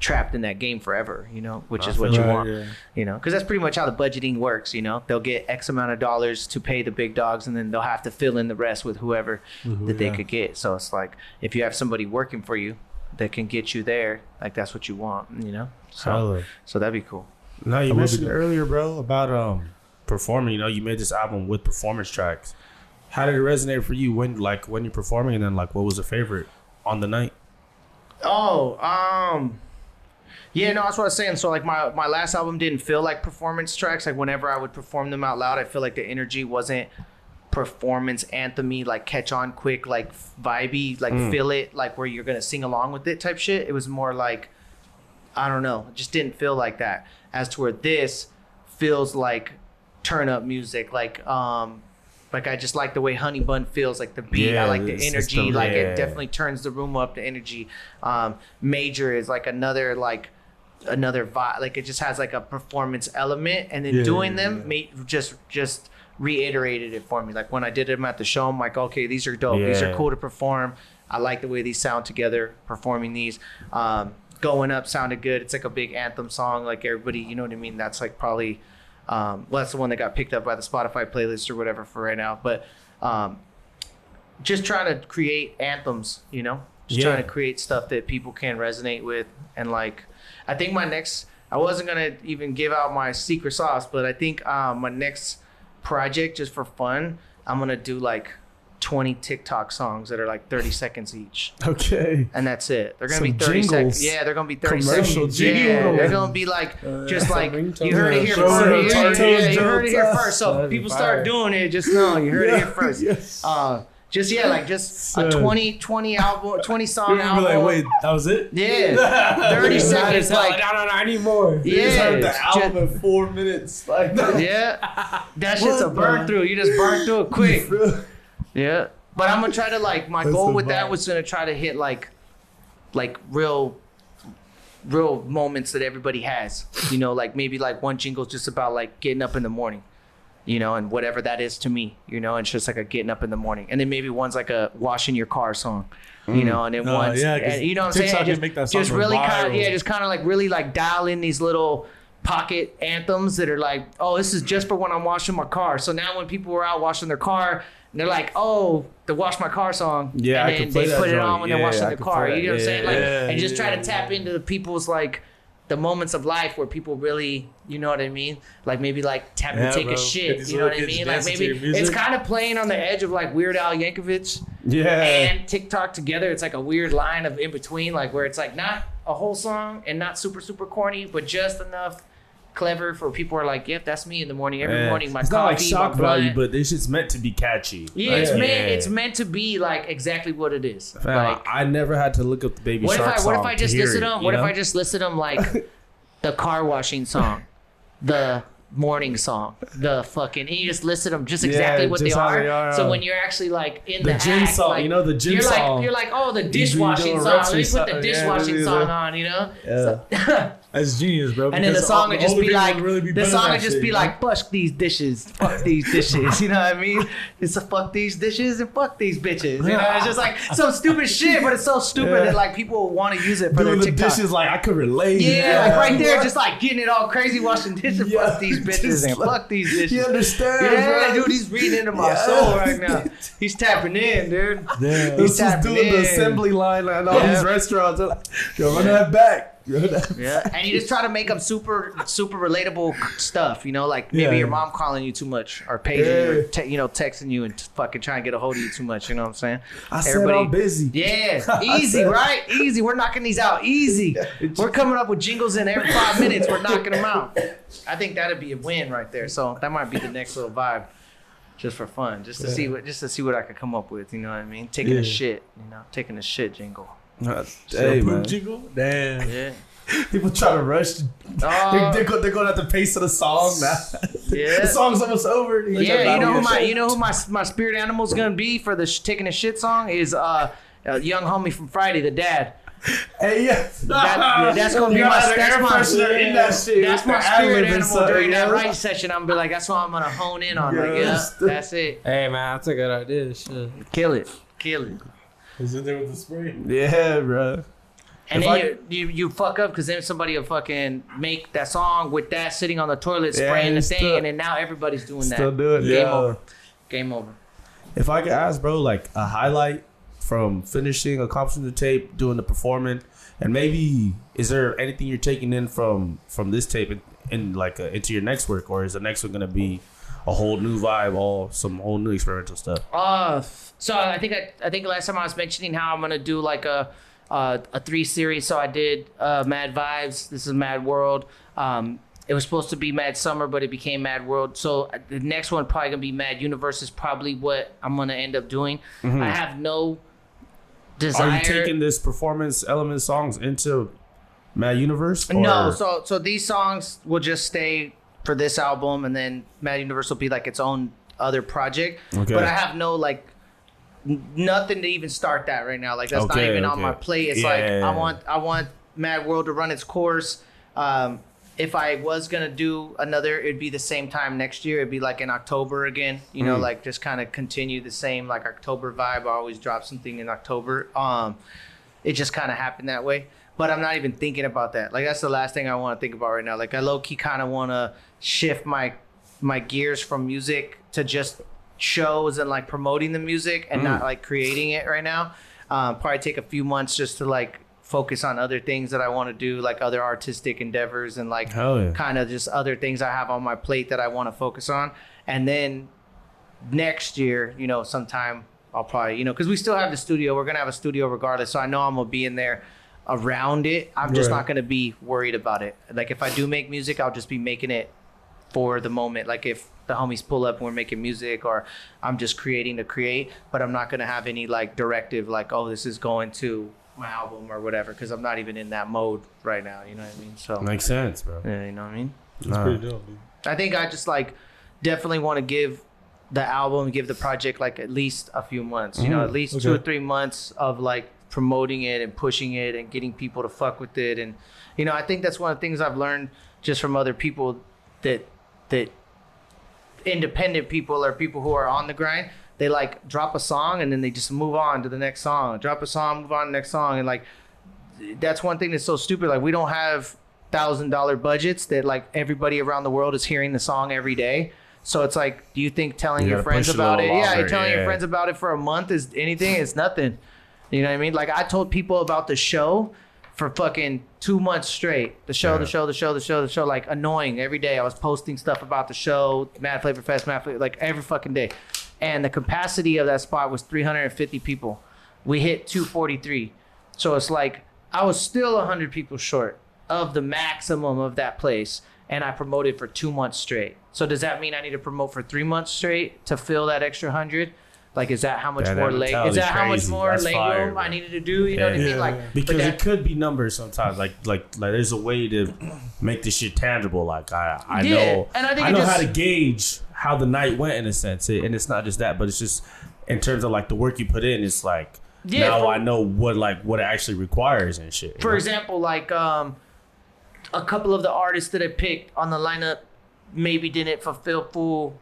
B: trapped in that game forever you know? Which is what you
C: Right,
B: want
C: yeah.
B: you know? Because that's pretty much how the budgeting works you know? They'll get x amount of dollars to pay the big dogs and then they'll have to fill in the rest with whoever
C: who-
B: that they
C: yeah.
B: could get. So it's like if you have somebody working for you that can get you there like that's what you want you know so
D: Hella.
B: so that'd be cool
D: No, you
C: would
D: mentioned earlier, bro, about um performing. You know, you made this album with performance tracks. How did it resonate for you when, like, when you're performing, and then like, what was a favorite on the night?
B: Oh, um, yeah, no, that's what I was saying. So like my my last album didn't feel like performance tracks. Like whenever I would perform them out loud, I feel like the energy wasn't performance anthemy, like catch on quick, like vibey, like feel it, like where you're gonna sing along with it type shit. It was more like I don't know, it just didn't feel like that. As to where this feels like turn up music, like um. Like I just like the way Honey Bun feels, like the beat.
D: Yeah,
B: I like the energy.
D: system,
B: like
D: yeah.
B: it definitely turns the room up. The energy. Um, Major is like another like another vibe. Like it just has like a performance element, and then
C: Yeah,
B: doing them made just just reiterated it for me. Like when I did them at the show, I'm like, okay, these are dope. These are cool to perform. I like the way these sound together. Performing these, um, going up sounded good. It's like a big anthem song. Like everybody, you know what I mean. That's like probably. Um, well, that's the one that got picked up by the Spotify playlist or whatever for right now. But um, just trying to create anthems, you know, just
D: Yeah.
B: trying to create stuff that people can resonate with. And like, I think my next, I wasn't gonna even give out my secret sauce, but I think um, my next project, just for fun, I'm gonna do like 20 TikTok songs that are like 30 seconds each,
D: Okay.
B: and that's it. They're gonna
D: Some
B: be 30 seconds. Yeah, they're gonna be 30
D: Commercial
B: seconds. Yeah,
D: jingles.
B: they're gonna be like just
F: some
B: like you heard it here first. Yeah, you heard it here first. So people start doing it. Just know you heard it here [laughs] first. Uh, Yes. Just yeah, like just a
C: Son.
B: 20, 20 album, 20 song
C: You're be
B: album.
C: like, wait, that was it?
B: Yeah, [laughs] 30 seconds. Like,
F: no, no, no, I need more.
B: yeah,
C: just heard the
B: it's
C: album in four minutes. Like,
B: ju- yeah, that [laughs] shit's a burn
C: the-
B: through. You just burn through it quick. [laughs] Yeah, but I'm gonna try to like my
C: That's
B: goal
C: the
B: with that was gonna try to hit like, like real, real moments that everybody has. You know, like maybe like one jingle's just about like getting up in the morning. You know, and whatever that is to me, you know, and it's just like a getting up in the morning, and then maybe one's like a washing your car song, you know, and then
C: No,
B: one's
C: yeah, 'cause
B: and, you know what I'm
C: TikTok
B: saying, just,
C: make that
B: just really kind of yeah, just kind of like really like dial in these little pocket anthems that are like, oh, this is just for when I'm washing my car. So now when people were out washing their car, and they're like, oh, the wash my car song.
D: Yeah,
B: and then
D: play
B: they put it on when they're washing
D: I
B: their car. You know what I'm saying? Like,
D: yeah,
B: and just try to tap into the people's like the moments of life where people really, you know what I mean? Like maybe like tap
C: Yeah,
B: to take
C: bro.
B: a shit. You know what I mean? Like maybe it's kind of playing on the edge of like Weird Al Yankovic
D: Yeah.
B: and TikTok together. It's like a weird line of in between, like where it's like not a whole song and not super super corny, but just enough clever for people are like, yep, that's me in the morning. Every
D: Yeah.
B: morning, my
D: it's
B: coffee,
D: not like shock value, but this shit's meant to be catchy.
B: yeah,
D: Like,
B: it's meant it's meant to be like exactly what it is. Like,
D: I never had to look up the baby
B: what if
D: shark
B: I what if I
D: to
B: just listed them? What if? I just listed them like [laughs] the car washing song, the morning song, the fucking, and you just listed them just
D: Yeah,
B: exactly what
D: just
B: they are.
D: they are,
B: So when you're actually like in
D: The
B: the,
D: gym
B: act,
D: song,
B: like,
D: you know, the gym
B: you're
D: song.
B: Like, you're like, oh, the dishwashing song. Let me put the dishwashing
D: yeah,
B: song on, you know.
D: Yeah. [laughs]
C: That's genius, bro.
B: And then the song would just be like,
C: really be
B: the song would just
C: shit,
B: be like, fuck these dishes, fuck these dishes. [laughs] You know what I mean? It's a fuck these dishes and fuck these bitches. You know, it's just like some stupid shit, but it's so stupid
D: Yeah.
B: that like people want to use it for
D: Doing
B: their
D: the dishes like I could relate.
B: Yeah, like right there, just like getting it all crazy, washing dishes.
D: Yeah,
B: fuck these [laughs] bitches and fuck these dishes.
D: You understand,
B: Yeah,
D: bro?
B: dude, he's reading into my
D: Yeah.
B: soul right now. [laughs] He's tapping in, dude.
C: Damn.
D: He's just
B: tapping
D: doing the assembly line at all
B: Yeah.
D: these restaurants. Yo, run that back. Run
B: Yeah, [laughs] and you just try to make them super, super relatable stuff. You know, like maybe
C: Yeah.
B: your mom calling you too much, or paging you, or te- you know, texting you and t- fucking trying to get a hold of you too much. You know what I'm saying?
D: I said I'm busy.
B: Yeah, [laughs] easy, right? Easy. We're knocking these out easy. We're coming up with jingles in every five minutes. We're knocking them out. I think that'd be a win right there. So that might be the next little vibe, just for fun, just to see what, just to see what I could come up with. You know what I mean? Taking
C: Yeah.
B: a shit, you know, taking a shit jingle.
D: Hey, man.
C: jingle? Damn.
B: Yeah.
D: People try to rush. They're, they're, go- they're going at the pace of the song now.
B: Yeah. [laughs]
D: the song's almost over. They're
B: Yeah, you know who my
D: shit.
B: you know who my my spirit animal's gonna be for the sh- taking a shit song is uh, a young homie from Friday, the dad.
D: Hey, yeah.
B: That- that's gonna be my that's my
D: freshener in that shit.
B: That's
D: with
B: my spirit animal
D: stuff,
B: during that
D: yeah.
B: writing session. I'm gonna be like, that's what I'm gonna hone in on. Like, yeah, that's it.
F: Hey man, that's a good idea. Shit.
B: Kill it, kill it.
C: He's in there with the spray.
D: Yeah, bro.
B: And
D: If
B: then
D: I-
B: you, you you fuck up because then somebody will fucking make that song with that sitting on the toilet
D: Yeah,
B: spraying the
D: it's
B: thing,
D: still-
B: and then now everybody's doing that.
D: Still
B: that.
D: do it.
B: Game
D: Yeah.
B: over. Game over.
D: If I could ask, bro, like a highlight from finishing, accomplishing the tape, doing the performing, and maybe is there anything you're taking in from from this tape in, in like uh, into your next work, or is the next one gonna be a whole new vibe, all some whole new experimental stuff?
B: Uh, so I think I, I think last time I was mentioning how I'm gonna do like a uh, a three series. So I did uh, Mad Vibes. This is Mad World. Um, it was supposed to be Mad Summer, but it became Mad World. So uh, the next one probably gonna be Mad Universe. Is probably what I'm gonna end up doing. I have no desire.
D: Are you taking this performance element songs into Mad Universe?
B: No, so so these songs will just stay for this album, and then Mad Universe will be like its own other project.
D: Okay.
B: But I have no like nothing to even start that right now. Like that's not
D: Okay,
B: even on my plate. It's like
D: Yeah.
B: I want I want Mad World to run its course. Um, if I was gonna do another, it'd be the same time next year. It'd be like in October again. You know,
D: Mm.
B: like just kind of continue the same like October vibe. I always drop something in October. Um, it just kind of happened that way. But I'm not even thinking about that. Like that's the last thing I want to think about right now. Like I low key kind of want to shift my my gears from music to just shows and like promoting the music and not like creating it right now. Um, probably take a few months just to like focus on other things that I want to do, like other artistic endeavors and like
D: yeah.
B: kind of just other things I have on my plate that I want to focus on. And then next year, you know, sometime I'll probably, you know, because we still have the studio. We're gonna have a studio regardless, so I know I'm gonna be in there around it. I'm just
C: Right.
B: not gonna be worried about it. Like if I do make music, I'll just be making it for the moment. Like if the homies pull up and we're making music, or I'm just creating to create, but I'm not gonna have any like directive, like oh, this is going to my album or whatever, because I'm not even in that mode right now. You know what I mean? So
D: Makes sense, bro.
B: yeah, you know what I mean.
C: That's
D: Nah.
C: pretty dope, dude.
B: I think I just like definitely want to give the album, give the project like at least a few months, you know, mm-hmm. at least two or three months of like promoting it and pushing it and getting people to fuck with it. And, you know, I think that's one of the things I've learned just from other people that, that independent people or people who are on the grind, they like drop a song and then they just move on to the next song, drop a song, move on to the next song. And like, that's one thing that's so stupid. Like we don't have thousand dollar budgets that like everybody around the world is hearing the song every day. So it's like, do you think telling
D: You
B: your friends about it? Yeah, telling your friends about it for a month is anything? It's nothing. You know what I mean? Like I told people about the show for fucking two months straight. The show, the show, the show, the show, the show. Like annoying every day. I was posting stuff about the show, Mad Flavor Fest, Mad Flavor, like every fucking day. And the capacity of that spot was 350 people. We hit 243. So it's like I was still 100 people short of the maximum of that place. And I promoted for two months straight. So does that mean I need to promote for three months straight to fill that extra hundred? Like, is that how much
D: Yeah, that
B: more leg? Is
D: mentality's
B: that how much more
D: That's
B: leg
D: fire,
B: room I needed to do? You know what I
D: Yeah.
B: mean? Like,
D: Because
B: but
D: it could be numbers sometimes. Like like like there's a way to make this shit tangible. Like I I
B: Yeah,
D: know
B: and I think it
D: know
B: just-
D: how to gauge how the night went in a sense. It, and it's not just that, but it's just in terms of like the work you put in. It's like
B: Yeah,
D: now
B: for-
D: I know what like what it actually requires and shit.
B: for
D: know?
B: example, like um, a couple of the artists that I picked on the lineup maybe didn't fulfill full,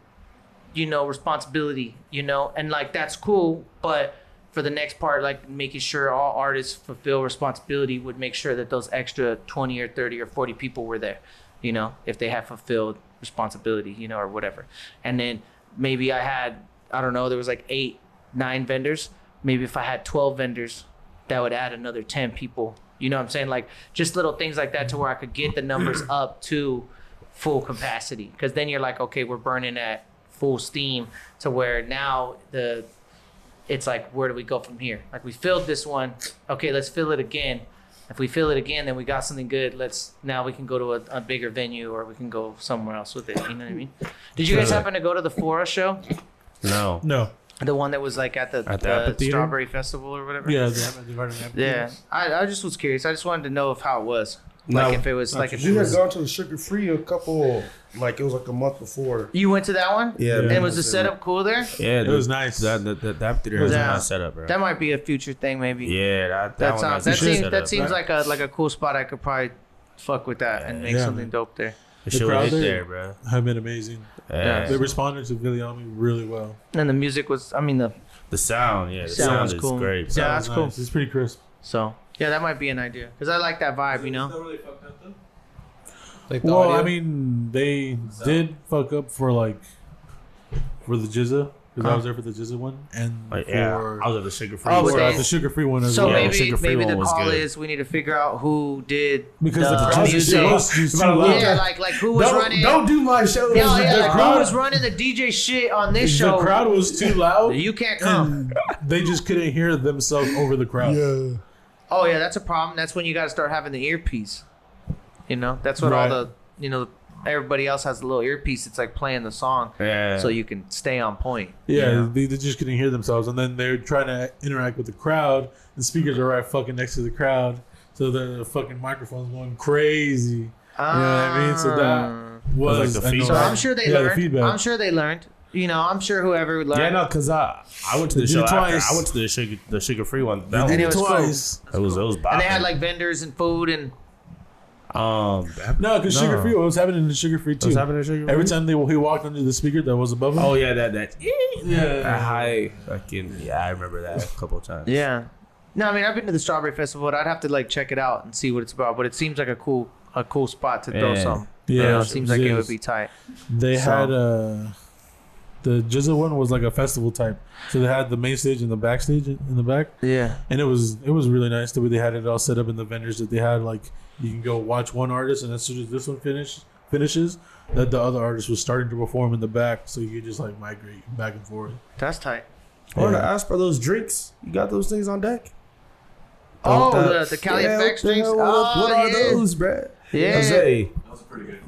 B: you know, responsibility, you know, and like that's cool, but for the next part, like making sure all artists fulfill responsibility would make sure that those extra 20 or 30 or 40 people were there, you know, if they have fulfilled responsibility, you know, or whatever. And then maybe I had, I don't know, there was like eight, nine vendors. Maybe if I had 12 vendors, that would add another 10 people. You know what I'm saying? Like just little things like that to where I could get the numbers [clears throat] up to full capacity. Because then you're like, okay, we're burning at full steam to where now the it's like where do we go from here? Like we filled this one, okay, let's fill it again. If we fill it again, then we got something good. Let's now we can go to a, a bigger venue or we can go somewhere else with it. You know what I mean? Did you guys happen to go to the Flora show?
D: no.
C: No.
B: The one that was like at the,
D: At the
B: uh,
D: amphitheater?
B: Strawberry Festival or whatever.
C: Yeah, the, the Garden
B: Yeah, I, I just was curious. I just wanted to know if how it was. Like
D: No.
B: if it was like if
E: You had gone to the Sugar Free a couple, like it was like a month before.
B: You went to that one?
E: Yeah,
B: And was the setup cool there?
D: Yeah,
C: It was nice.
D: That that that, that theater has a nice setup, bro.
B: That might be a future thing, maybe.
D: yeah, that that,
B: that sounds. That seems.
D: setup,
B: That seems
D: bro.
B: like a like a cool spot. I could probably fuck with that and make
C: Yeah.
B: something dope there.
D: the
C: the
D: show
C: crowd there-
D: there, bro.
C: have been amazing.
D: Yeah.
C: They responded to Viliami really well.
B: And the music was. I mean the.
D: The sound, yeah, the
B: Sound
D: sound
B: was
D: is
B: cool.
D: great.
B: Yeah,
C: Sounds
B: that's cool.
C: It's pretty crisp.
B: So yeah, that might be an idea because I like that vibe. You know.
F: Like the
C: Well,
F: audio?
C: I mean, they did fuck up for like for the Jizza because I was there for the Jizza one and
D: Like,
C: for
D: yeah, I was at the sugar free.
B: Oh,
C: for,
B: but
C: uh,
B: they-
C: the sugar free one as
B: So
C: well.
D: the
B: maybe
D: sugar-free
B: maybe the
D: one was
B: call
D: good.
B: is we need to figure out who did
C: because the,
B: the
C: crowd
B: music.
C: was just too
D: About a
C: loud.
B: Yeah, like like who was
E: Don't,
B: running.
E: don't do my show.
B: yeah, yeah, like, who was running the DJ shit on this show?
C: the crowd was too loud.
B: You can't come.
C: and they just couldn't hear themselves over the crowd.
E: Yeah.
B: Oh yeah, that's a problem. That's when you got to start having the earpiece. You know, that's what
C: Right.
B: all the you know everybody else has a little earpiece. It's like playing the song,
D: Yeah.
B: so you can stay on point.
C: Yeah,
B: you know?
C: they, they just couldn't hear themselves, and then they're trying to interact with the crowd. The speakers are right fucking next to the crowd, so the fucking microphone's going crazy. You know what I mean? So that
B: Ah.
C: was
D: like the
C: annoying.
D: feedback.
B: So I'm sure they
C: Yeah, the
B: learned.
C: feedback.
B: I'm sure they learned. You know, I'm sure whoever would learned.
D: yeah, no, cause I I went to the show
C: it
D: after.
C: twice.
D: I went to the sugar the sugar free one.
C: They
D: That
C: did
B: And
C: it
B: it was cool.
C: twice.
D: It was it was
B: and they had like vendors and food and
D: um
C: No, because
D: No.
C: sugar free. What was happening in the sugar free too?
D: what's happening to sugar free.
C: Every time they he walked under the speaker that was above him.
D: Oh yeah, that that that
C: yeah.
D: high fucking yeah, I remember that a couple times.
B: yeah. No, I mean I've been to the Strawberry Festival. But I'd have to like check it out and see what it's about. But it seems like a cool a cool spot to throw
D: Yeah.
B: some.
C: Yeah,
B: you know,
C: it
B: it seems like it would be tight.
C: They
B: So-
C: had uh the Jizza one was like a festival type. So they had the main stage and the backstage in in the back.
B: Yeah.
C: and it was it was really nice the way they had it all set up in the vendors that they had like you can go watch one artist and as soon as this one finish finishes that the other artist was starting to perform in the back so you could just like migrate back and forth
B: That's tight.
E: I wanted
C: Yeah.
E: to ask for those drinks. You got those things on deck?
B: Oh,
E: That-
B: the, the Caly
E: Yeah,
B: FX
E: what the
B: drinks.
E: hell- What,
B: Oh,
E: what are
B: yeah.
E: those, bruh?
B: Yeah.
E: Jose,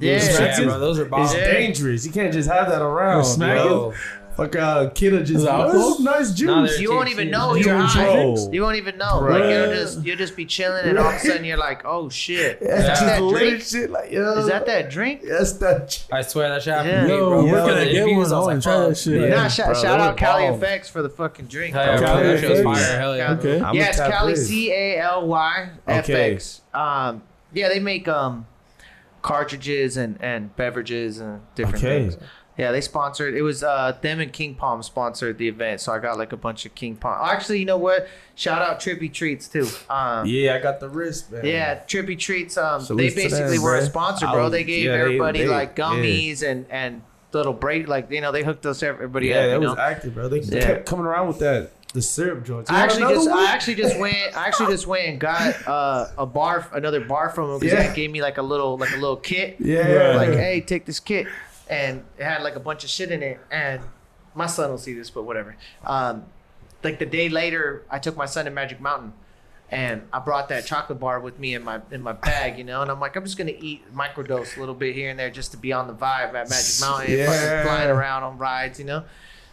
B: Yeah.
F: yeah, bro, those are
E: it's
F: bombs.
B: Yeah.
E: dangerous. You can't just have that around.
C: Smack
E: bro.
F: Bro,
E: Fuck uh, kid will just
C: Is
E: oh, this nice juice.
F: No,
B: You won't even know
E: You
B: you're high. You won't even know.
E: Right.
B: Like you'll just you'll just be chilling, and all of a sudden you're like, "Oh shit, [laughs] is that
E: just
B: that drink?
E: shit like yo.
B: Is that that drink?"
E: Yes, that.
F: I swear that shit happened
B: Yeah.
F: to me,
C: Yo,
F: bro.
C: where
F: Bro,
C: can I get
F: reviews,
C: one?
F: I was like,
C: try that
F: fuck.
C: shit.
B: Nah,
C: Yeah,
B: sh-
D: bro,
B: shout
D: they
B: out Caly
D: bomb.
B: FX for the fucking drink.
F: Hell yeah,
B: bro.
F: bro,
C: Caly
F: that shit was fire. Hell yeah.
C: okay
D: I'm
B: yeah, it's Caly
D: in.
B: C A L Y
D: Okay.
B: FX. Um, yeah, they make um cartridges and and beverages and different
D: Okay.
B: things. Yeah, they sponsored. It was uh them and King Palm sponsored the event, so I got like a bunch of King Palm. Actually, you know what? Shout out Trippy Treats too. Um,
D: Yeah, I got the wrist, man.
B: Yeah, Trippy Treats. Um,
D: Salute
B: they
D: to them,
B: basically were a sponsor, bro.
D: was-
B: They gave
D: yeah,
B: everybody
D: they-
B: like gummies and and little break, like you know, they hooked us everybody
D: Yeah,
B: up.
D: that
B: You know?
D: was active, bro. They
B: Yeah.
D: kept coming around with that the syrup joints.
B: I actually just
D: one?
B: I actually just went I actually just went and got uh, a bar another bar from him because
D: Yeah.
B: they gave me like a little like a little kit.
D: Yeah.
B: Like, hey, take this kit, and it had like a bunch of shit in it. And my son will see this, but whatever. Um, like the day later, I took my son to Magic Mountain, and I brought that chocolate bar with me in my in my bag, you know. And I'm like, I'm just gonna eat microdose a little bit here and there just to be on the vibe at Magic Mountain,
D: Yeah.
B: flying around on rides, you know.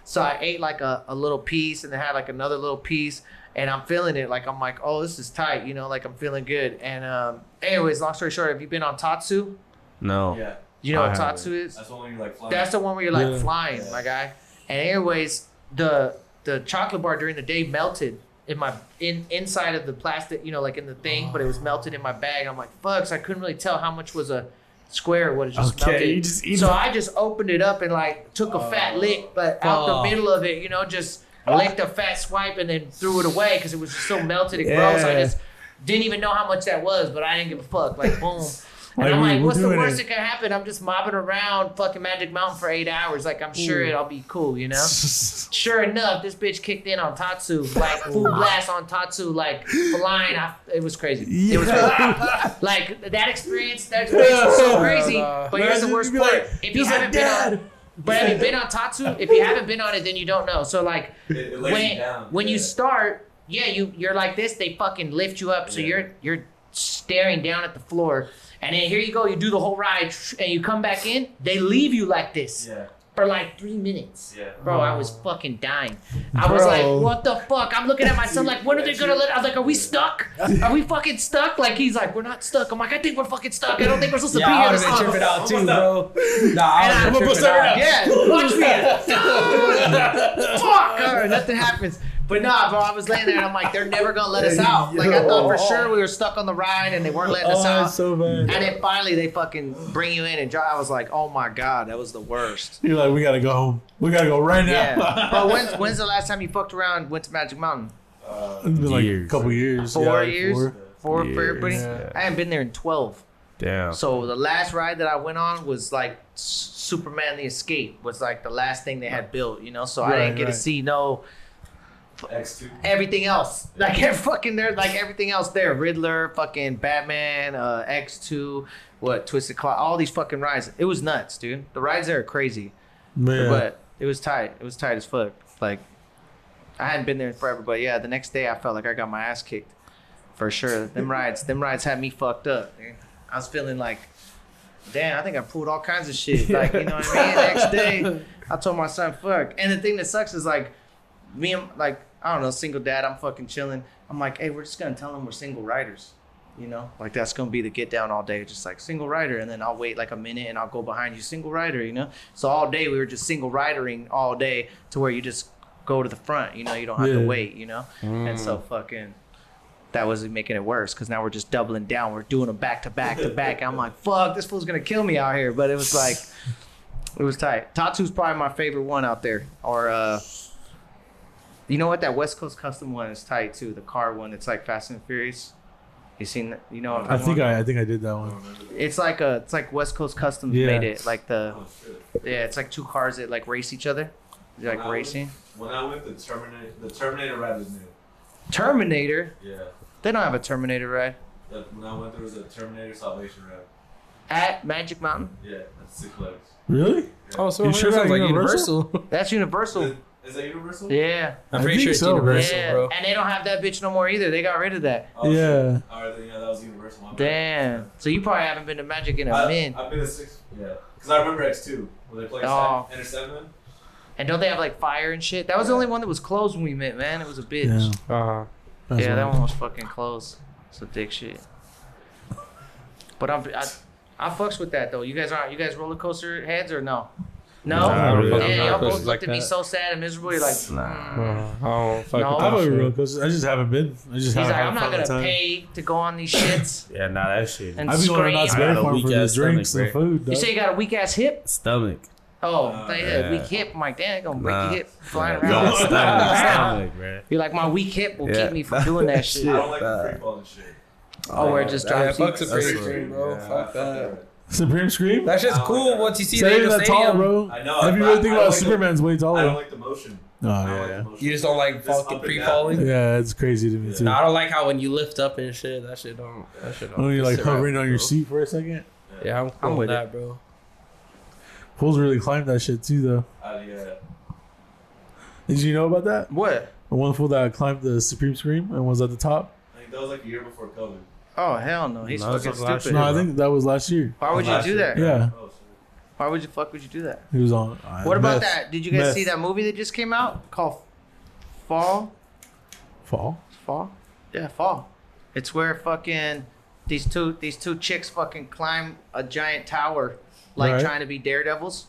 B: So I ate like a, a little piece and then had like another little piece and I'm feeling it. Like I'm like, oh, this is tight, you know, like I'm feeling good. And um, anyways, long story short, have you been on Tatsu?
D: no.
G: Yeah,
B: You know
D: I
B: what
D: haven't.
B: Tatsu is?
G: that's when you're like flying.
B: That's the one where you're like
C: Yeah.
B: flying, my guy. And anyways, the the chocolate bar during the day melted in my in inside of the plastic, you know, like in the thing, but it was melted in my bag. I'm like, fuck, so I couldn't really tell how much was a square or what it just
D: Okay,
B: melted.
D: you just eat
B: so
D: it.
B: I just opened it up and like took a fat oh, lick, but out
F: fuck.
B: the middle of it, you know, just licked a fat swipe and then threw it away because it was just so melted and gross. I just didn't even know how much that was, but I didn't give a fuck. Like boom. [laughs] And
C: Like,
B: I'm like, what's the worst
C: it.
B: that can happen? I'm just mobbing around fucking Magic Mountain for eight hours. Like I'm sure it'll be cool, you know. [laughs] sure enough, this bitch kicked in on Tatsu, like full blast on Tatsu, like flying. I, it was crazy. It was crazy. [laughs] like that experience. That experience was so [laughs] crazy. But here's the worst part:
C: like-
B: if you haven't been on, but have you been on Tatsu? If you haven't been on it, then you don't know. So like
G: It, it lays you
B: when
G: down.
B: when you start, yeah, you you're like this. They fucking lift you up, so
G: Yeah.
B: you're you're staring down at the floor, and then here you go. You do the whole ride, and you come back in. They leave you like this
G: Yeah,
B: for like three minutes.
G: yeah.
B: Bro, I was fucking dying. I was like, what the fuck? I'm looking at my son like, when are they gonna let I was like, are we stuck? Are we fucking stuck? Like he's like, we're not stuck. I'm like, I think we're fucking stuck. I don't think we're supposed to
F: Yeah,
B: be
F: I
B: here.
F: would have been tripping out too, bro. Nah, I
B: And
F: would
B: I-
F: have been tripping out.
B: Yeah, watch me. [laughs] Fuck. All right, nothing happens. But nah, bro, I was laying there and I'm like, they're never gonna let us out. Like I thought for sure we were stuck on the ride and they weren't letting us
C: Oh,
B: out.
C: it's so bad.
B: and then finally they fucking bring you in and drive. I was like, oh my god, that was the worst.
C: You're like, we gotta go home. We gotta go right now.
B: Yeah. [laughs] Bro, when's when's the last time you fucked around? Went to Magic Mountain?
C: Uh, it's been like
D: Years.
C: a couple years.
B: Four
C: yeah, like
B: years.
C: four.
B: Four for
D: Years.
B: everybody.
F: Yeah.
B: I haven't been there in twelve.
D: Damn.
B: So the last ride that I went on was like Superman the Escape was like the last thing they had built, you know. So I didn't get
C: right.
B: to see no
G: X two.
B: everything else. [laughs] Like every fucking there, like everything else there. Riddler, fucking Batman, uh, X two, what Twisted Claw, all these fucking rides. It was nuts, dude. The rides there are crazy,
C: Man.
B: but it was tight. It was tight as fuck. Like I hadn't been there forever, but yeah, the next day I felt like I got my ass kicked for sure. Them rides, them rides had me fucked up. Dude. I was feeling like. Damn, I think I pulled all kinds of shit. Like, you know what I mean? [laughs] Next day, I told my son, fuck. And the thing that sucks is like, me and like I don't know, single dad. I'm fucking chilling. I'm like, hey, we're just gonna tell them we're single riders. You know, like that's gonna be the get down all day, just like single rider, and then I'll wait like a minute and I'll go behind you, single rider. You know, so all day we were just single ridering all day to where you just go to the front. You know, you don't have
C: Yeah.
B: to wait. You know, and so fucking. That was making it worse because now we're just doubling down. We're doing them back to back to back. I'm like, fuck, this fool's gonna kill me out here. But it was like, it was tight. Tatsu's probably my favorite one out there. Or uh you know what? That West Coast custom one is tight too. The car one. It's like Fast and Furious. You seen that? You know I'm
C: I
B: talking
C: think
B: about?
C: I, I think I did that one.
B: It's like a it's like West Coast Customs
C: Yeah.
B: made it. Like the
G: Oh
B: yeah, it's like two cars that like race each other. They're like
G: Wow.
B: racing.
G: When I went, the Terminator, the Terminator ride was new.
B: Terminator.
G: Yeah.
B: They don't have a Terminator ride
G: That, when I went, there was a Terminator Salvation ride.
B: at Magic Mountain.
G: Yeah, that's Six Flags.
C: Really?
F: Oh, so
C: You sure that's
F: like
C: Universal?
F: Universal.
B: That's Universal.
G: Is, is that Universal?
B: Yeah.
F: I'm
C: I
F: pretty
C: think
F: sure it's
C: so, bro.
F: Universal,
B: yeah.
F: bro.
B: And they don't have that bitch no more either. They got rid of that.
G: Oh,
C: Yeah.
G: shit. All right, then, yeah, that was Universal. My bad.
B: Damn. So you probably haven't been to Magic in a
G: I,
B: minute.
G: I've been to six. Yeah, because I remember X two when they played
B: Oh.
G: Enter Seven.
B: And don't they have like fire and shit? That was the only one that was closed when we met, man. It was a bitch.
C: Yeah.
F: Uh,
C: That's
B: yeah, that
C: one.
B: one was fucking close. It's a dick shit. But I'm, I, I fucks with that though. You guys are you guys roller coaster heads or no? No.
D: Nah, I don't
B: yeah,
D: fuck
B: y'all
F: roller
B: both
F: coasters
B: looked
F: like
B: at me
F: that.
B: so sad and miserable. You're like,
D: Nah.
B: mm.
F: I don't fuck
B: No.
F: with
C: I
F: that
C: have a
F: shit.
C: real coaster. I just haven't been. I just
B: he's
C: haven't
B: like,
C: had
B: I'm not gonna
C: time.
B: pay to go on these shits.
D: Yeah, nah, that shit.
B: And
C: I've been going to
B: scream.
C: Knott's
D: I
C: Berry
D: got a
C: Farm for the
D: weak-ass
C: drinks
D: stomach,
C: and food.
B: You say you got a weak ass hip?
D: Stomach.
B: Oh,
G: Uh,
B: they had
D: yeah.
B: weak hip. I'm like, damn, gonna break
D: Nah.
B: your hip flying
D: Yeah,
B: around. [laughs]
D: stomach, stomach, [laughs] bruh.
B: You're like, my weak hip will
D: Yeah.
B: keep me from doing that [laughs] shit.
G: I don't like the free falling shit.
B: Oh, where it just
F: Yeah,
B: drops.
F: fuck
B: you.
F: Supreme
G: That's
F: Scream, bro. Fuck
G: fuck
F: that.
C: Supreme Scream.
F: That shit's
G: Oh,
F: cool
G: yeah.
F: once you see
C: Say
F: the
C: ain't
F: Angel
C: that tall,
F: Stadium.
C: bro.
G: I know.
C: Have you
G: I-
C: really think
G: I
C: about
G: like the-
C: Superman's way
G: I don't like the motion.
C: Oh yeah,
G: like
C: yeah.
G: motion.
F: You just don't like
G: Just
F: fucking
G: up and
F: free
G: down.
F: falling.
C: Yeah, it's crazy to me too.
F: No, I don't like how when you lift up and shit, that shit don't. That shit don't.
C: When you're like
F: sit right,
C: hovering on your
F: bro.
C: seat for a second.
F: Yeah, I'm cool
B: I'm
F: with
B: with
F: that, bro.
C: Fools really climbed that shit too, though.
G: Uh, yeah.
C: Did you know about that?
B: What?
C: The one fool that climbed the Supreme Scream and was at the top.
G: I think that was like a year before COVID.
B: Oh hell no, he's
D: No,
B: fucking
D: like last
B: stupid.
C: No, I think that was last year.
B: Why would you
G: Last
B: do
G: year.
B: that?
C: Yeah.
B: Why would you fuck would you do that?
C: he was on. uh,
B: What about
C: meth.
B: that? Did you guys
C: Meth.
B: see that movie that just came out called Fall?
C: Fall.
B: Fall? Yeah, Fall. It's where fucking these two these two chicks fucking climb a giant tower like
C: Right.
B: trying to be daredevils.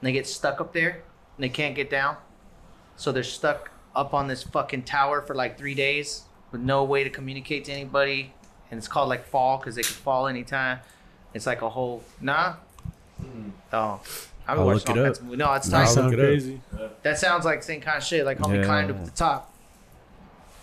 B: And they get stuck up there and they can't get down. So they're stuck up on this fucking tower for like three days with no way to communicate to anybody. And it's called like Fall because they can fall anytime. It's like a whole nah. Mm-hmm. Oh, I've
D: I'll
B: watching
D: look
B: all
D: it
B: kinds
D: up.
B: of movies. No, it's
C: That
D: I'll
B: nice.
C: sounds
D: look it up.
C: crazy.
B: That sounds like same kind of shit. Like homie
D: Yeah.
B: climbed up to the top.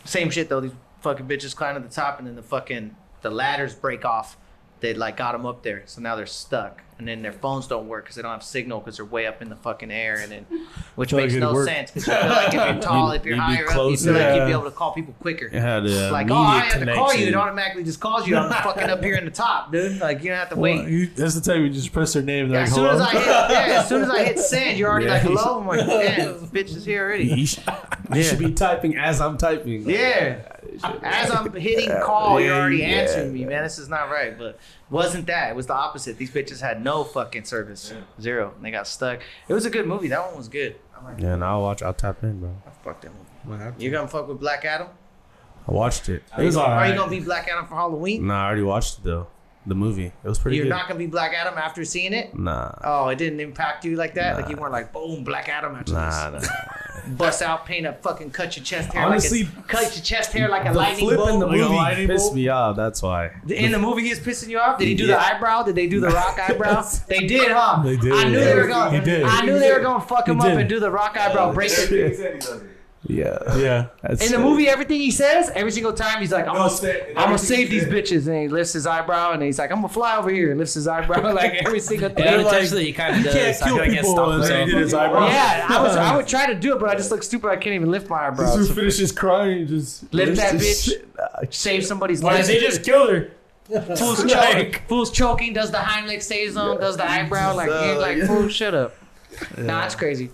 B: Same shit though. These fucking bitches climb to the top, and then the fucking the ladders break off. They like got them up there, so now they're stuck. And then their phones don't work because they don't have signal because they're way up in the fucking air, and then [laughs] which
C: Feel
B: makes no
C: work.
B: sense because you feel like if you're [laughs] tall,
D: You'd-
B: if you're
D: you'd be
B: higher up, you
D: closer.
B: feel like you'd be able to call people quicker.
D: It oh, had a
B: Like, oh, I
D: immediate
B: have to call you. It
D: connection.
B: automatically just calls you. I'm [laughs] fucking up here in the top, dude. Like you don't have to
C: Well,
B: wait.
C: you, that's the time you just press their name.
B: Yeah,
C: They're
B: as
C: like,
B: soon as
C: hello.
B: I hit, yeah, as soon as I hit send, you're already
D: Yeah.
B: like, hello. I'm like, damn, this bitch is here already.
D: You should, you should be typing as I'm typing.
B: Yeah. As I'm hitting call, you're already
D: Yeah,
B: answering me, man. This is not right. But wasn't that? It was the opposite. These bitches had no fucking service. Zero. And they got stuck. It was a good movie. That one was good. Like,
D: Yeah, and I'll watch. I'll tap in, bro.
B: fuck that movie. You gonna fuck with Black Adam?
D: I watched it.
C: It was
B: Are
C: alright.
B: you gonna be Black Adam for Halloween?
D: Nah, I already watched it though. The movie. It was pretty
B: You're
D: good.
B: not gonna be Black Adam after seeing it?
D: nah.
B: Oh, it didn't impact you like that? Like you weren't like, boom, Black Adam after
D: Nah,
B: this.
D: nah.
B: Bust out, paint up, fucking cut your chest hair
E: Honestly,
B: like a, cut your chest hair like a
E: the
B: lightning
E: flip
B: bolt.
E: in the movie
C: lightning
D: Pissed
C: bolt?
D: me off. That's why.
B: In the movie, he's pissing you off. Did he do
D: Yeah.
B: the eyebrow? Did they do the rock [laughs] eyebrow? They did, huh?
C: They did.
B: I knew
C: Yeah.
B: they were going.
C: He did.
B: I knew they were going to fuck him
C: He
B: up and do the rock eyebrow, break it. [laughs]
G: said he does it.
D: Yeah.
C: Yeah. [laughs]
D: That's
B: In the
D: it.
B: movie, everything he says, every single time, he's like, "I'm gonna,
G: say-
B: I'm gonna save
G: he
B: these bitches," and he lifts his eyebrow, and he's like, "I'm gonna fly over here," and lifts his eyebrow, [laughs] like every single thing.
F: Yeah,
C: like,
F: unintentionally, he kind of does.
C: can't kill
F: feel like he
C: people and then he did his eyebrow.
B: Yeah, I was, I would [laughs] try to do it, but I just look stupid. I can't even lift my eyebrow.
C: Just
B: So
C: finishes crying. Just
B: lift that
C: lifts his
B: bitch, save somebody's life.
F: Why
B: life.
F: did they just kill her?
B: Fool's choking, fool's choking, does the Heimlich stays on, does the eyebrow, like, you're like, fool, shut up. [laughs] Nah, that's crazy.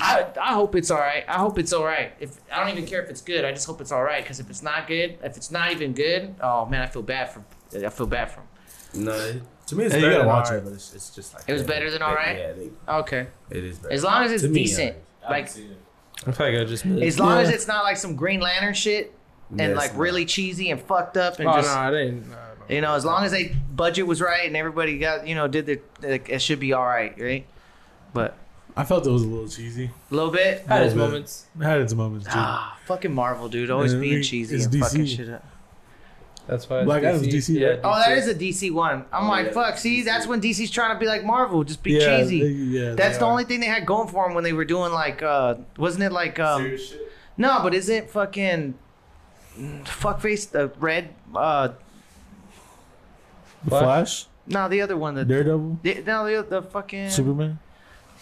B: I, I hope it's all right. I hope it's all right. If I don't even care if it's good, I just hope it's all right. Because if it's not good, if it's not even good, oh man, I feel bad for. I feel bad for him.
D: No, to me it's
C: Hey, you
D: better
C: gotta
D: than
C: watch
D: alright,
C: it.
D: but it's, it's just like
B: It was better than alright?
D: Yeah, they,
B: Okay,
D: it is better.
B: as long as it's
D: To me,
B: decent.
G: I
B: Like
G: haven't seen it.
F: I feel like I just.
B: as long as it's not like some Green Lantern shit and
D: Yes,
B: like
D: man.
B: really cheesy and fucked up and
F: Oh
B: just
F: no, I didn't. No, no.
B: you know, as long as they budget was right and everybody got you know did their, like, it should be all right, right? But
C: I felt it was a little cheesy.
B: a little bit.
F: Had his
C: little bit.
F: moments.
C: It had its moments too.
B: Ah, fucking Marvel, dude, always
C: Yeah,
B: being
C: mean,
B: cheesy
C: it's
B: and fucking
C: DC.
B: shit up.
F: That's why. it's
C: Black Adam's DC,
F: Yeah.
C: right?
B: Oh, that is a DC one. I'm
G: Oh,
B: like,
G: yeah,
B: fuck. See, that's when DC's trying to be like Marvel, just be
C: yeah,
B: cheesy.
C: they- yeah,
B: that's the
C: are.
B: only thing they had going for them when they were doing like, uh wasn't it like, um,
G: shit.
B: no, but isn't fucking fuckface the red, uh,
C: The Flash,
B: no, the other one, the,
C: Daredevil,
B: the no, the, the fucking,
C: Superman.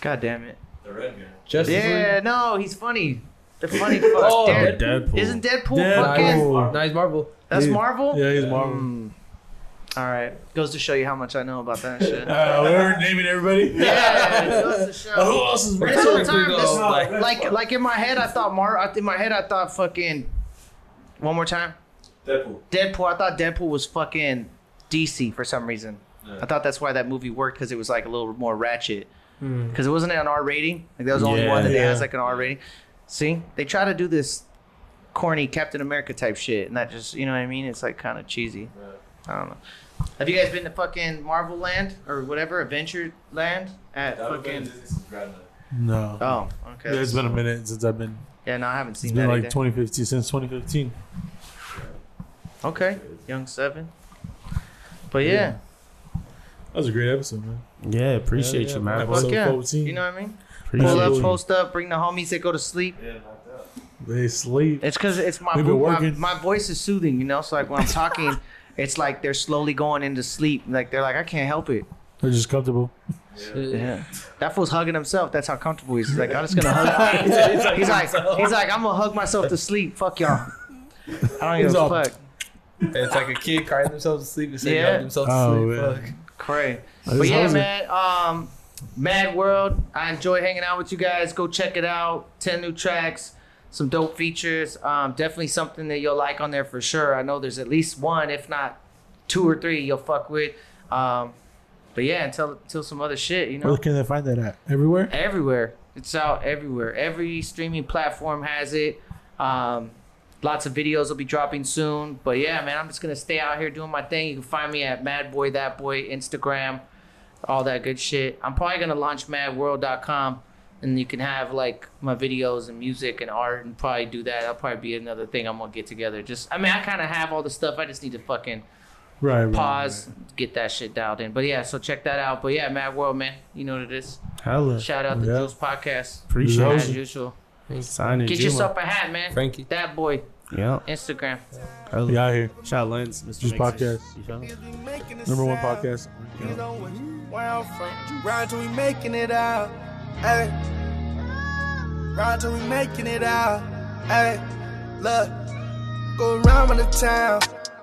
B: God damn it.
G: The red guy.
F: Justice
B: Yeah,
F: League.
B: no, he's funny. The [laughs] funny fuck.
F: Oh,
B: Dare-
D: Deadpool.
B: Isn't Deadpool,
C: Deadpool.
B: fucking?
C: Deadpool.
F: Nice Marvel.
B: That's
C: Yeah.
B: Marvel.
C: Yeah, he's Marvel.
B: Mm. All right, goes to show you how much I know about that shit. [laughs]
C: Uh, we're naming everybody.
B: yeah, it goes to [laughs] show.
C: Who else is
B: This whole time, this,
F: like-
B: like, like in my head, I thought Mar. In my head, I thought fucking. One more time,
G: Deadpool.
B: Deadpool. I thought Deadpool was fucking DC for some reason.
G: Yeah.
B: I thought that's why that movie worked because it was like a little more ratchet.
F: Hmm.
B: Because it wasn't an R rating. Like that was the only
D: Yeah.
B: one that
C: Yeah.
B: has like an R rating. See, they try to do this corny Captain America type shit, and that just you know what I mean. It's like kind of cheesy. I don't know. Have you guys been to fucking Marvel Land or whatever Adventure Land at
G: That would've
B: fucking?
G: Disney's Grand
C: No.
B: Oh, okay.
C: Yeah, it's been a minute since I've been.
B: Yeah, no, I haven't
C: It's
B: seen
C: been
B: that.
C: like
B: either.
C: 2015 since 2015.
B: Okay, young seven. But yeah,
C: That was a great episode, man.
D: Yeah, appreciate
C: Yeah,
D: you,
C: yeah,
D: man.
C: man.
B: Fuck
C: Episode
B: yeah.
C: 14.
B: You know what I mean?
D: Appreciate
B: Pull up,
D: you.
B: post up, bring the homies that go to sleep.
C: They sleep.
B: It's because it's my,
C: been
B: vo- my my voice is soothing, you know. So like when I'm talking, [laughs] it's like they're slowly going into sleep. Like they're like, I can't help it.
C: They're just comfortable.
B: Yeah, that fool's hugging himself. That's how comfortable he is. He's like, I'm just gonna [laughs] hug. he's, like, he's like, he's like, I'm gonna hug myself to sleep. Fuck y'all. I don't
C: He's
B: give a fuck.
F: It's like a kid crying themselves to sleep and saying
B: Yeah.
F: themselves to
C: Oh,
F: sleep.
C: man.
F: Fuck.
C: That
B: But yeah,
C: awesome.
B: man. Um, Mad World. I enjoy hanging out with you guys. Go check it out. Ten new tracks, some dope features. Um, definitely something that you'll like on there for sure. I know there's at least one, if not two or three, you'll fuck with. Um, but yeah, until until some other shit, you know.
C: Where can they find that at? Everywhere?
B: Everywhere. It's out everywhere. Every streaming platform has it. Um, lots of videos will be dropping soon. But yeah, man, I'm just gonna stay out here doing my thing. You can find me at Mad Boy That Boy Instagram, all that good shit. I'm probably gonna launch MadWorld.com, and you can have like my videos and music and art, and probably do that. That'll probably be another thing I'm gonna get together. Just, I mean, I kind of have all the stuff. I just need to fucking
C: Right. right,
B: pause, get that shit dialed in. But yeah, so check that out. But yeah, Mad World, man, you know what it is.
D: Hella.
B: Shout out to
C: Yeah.
B: Juice Podcast.
D: Appreciate
C: Yeah.
B: As
D: it.
B: usual.
D: Sign it.
B: Get
D: Juma.
B: yourself a hat, man.
F: Frankie.
B: That boy.
D: Yeah.
B: Instagram.
D: Hella.
C: Yeah, out here.
D: Shout out Lens, Mr.
C: Juice Podcast.
D: You feel me?
A: Niggas be making the
C: Number one podcast.
A: Niggas don't wish where I'm from. Ride till we making it out. Hey. Ride till we making it out. Hey. Look. Go around with the town.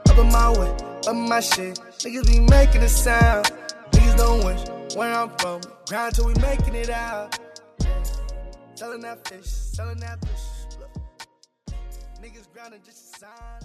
A: Up in my way. Up my shit. Niggas be making a sound. Niggas don't wish where I'm from. Grind till we making it out. Selling that fish. Selling that fish. Look. Niggas grinding just a sign.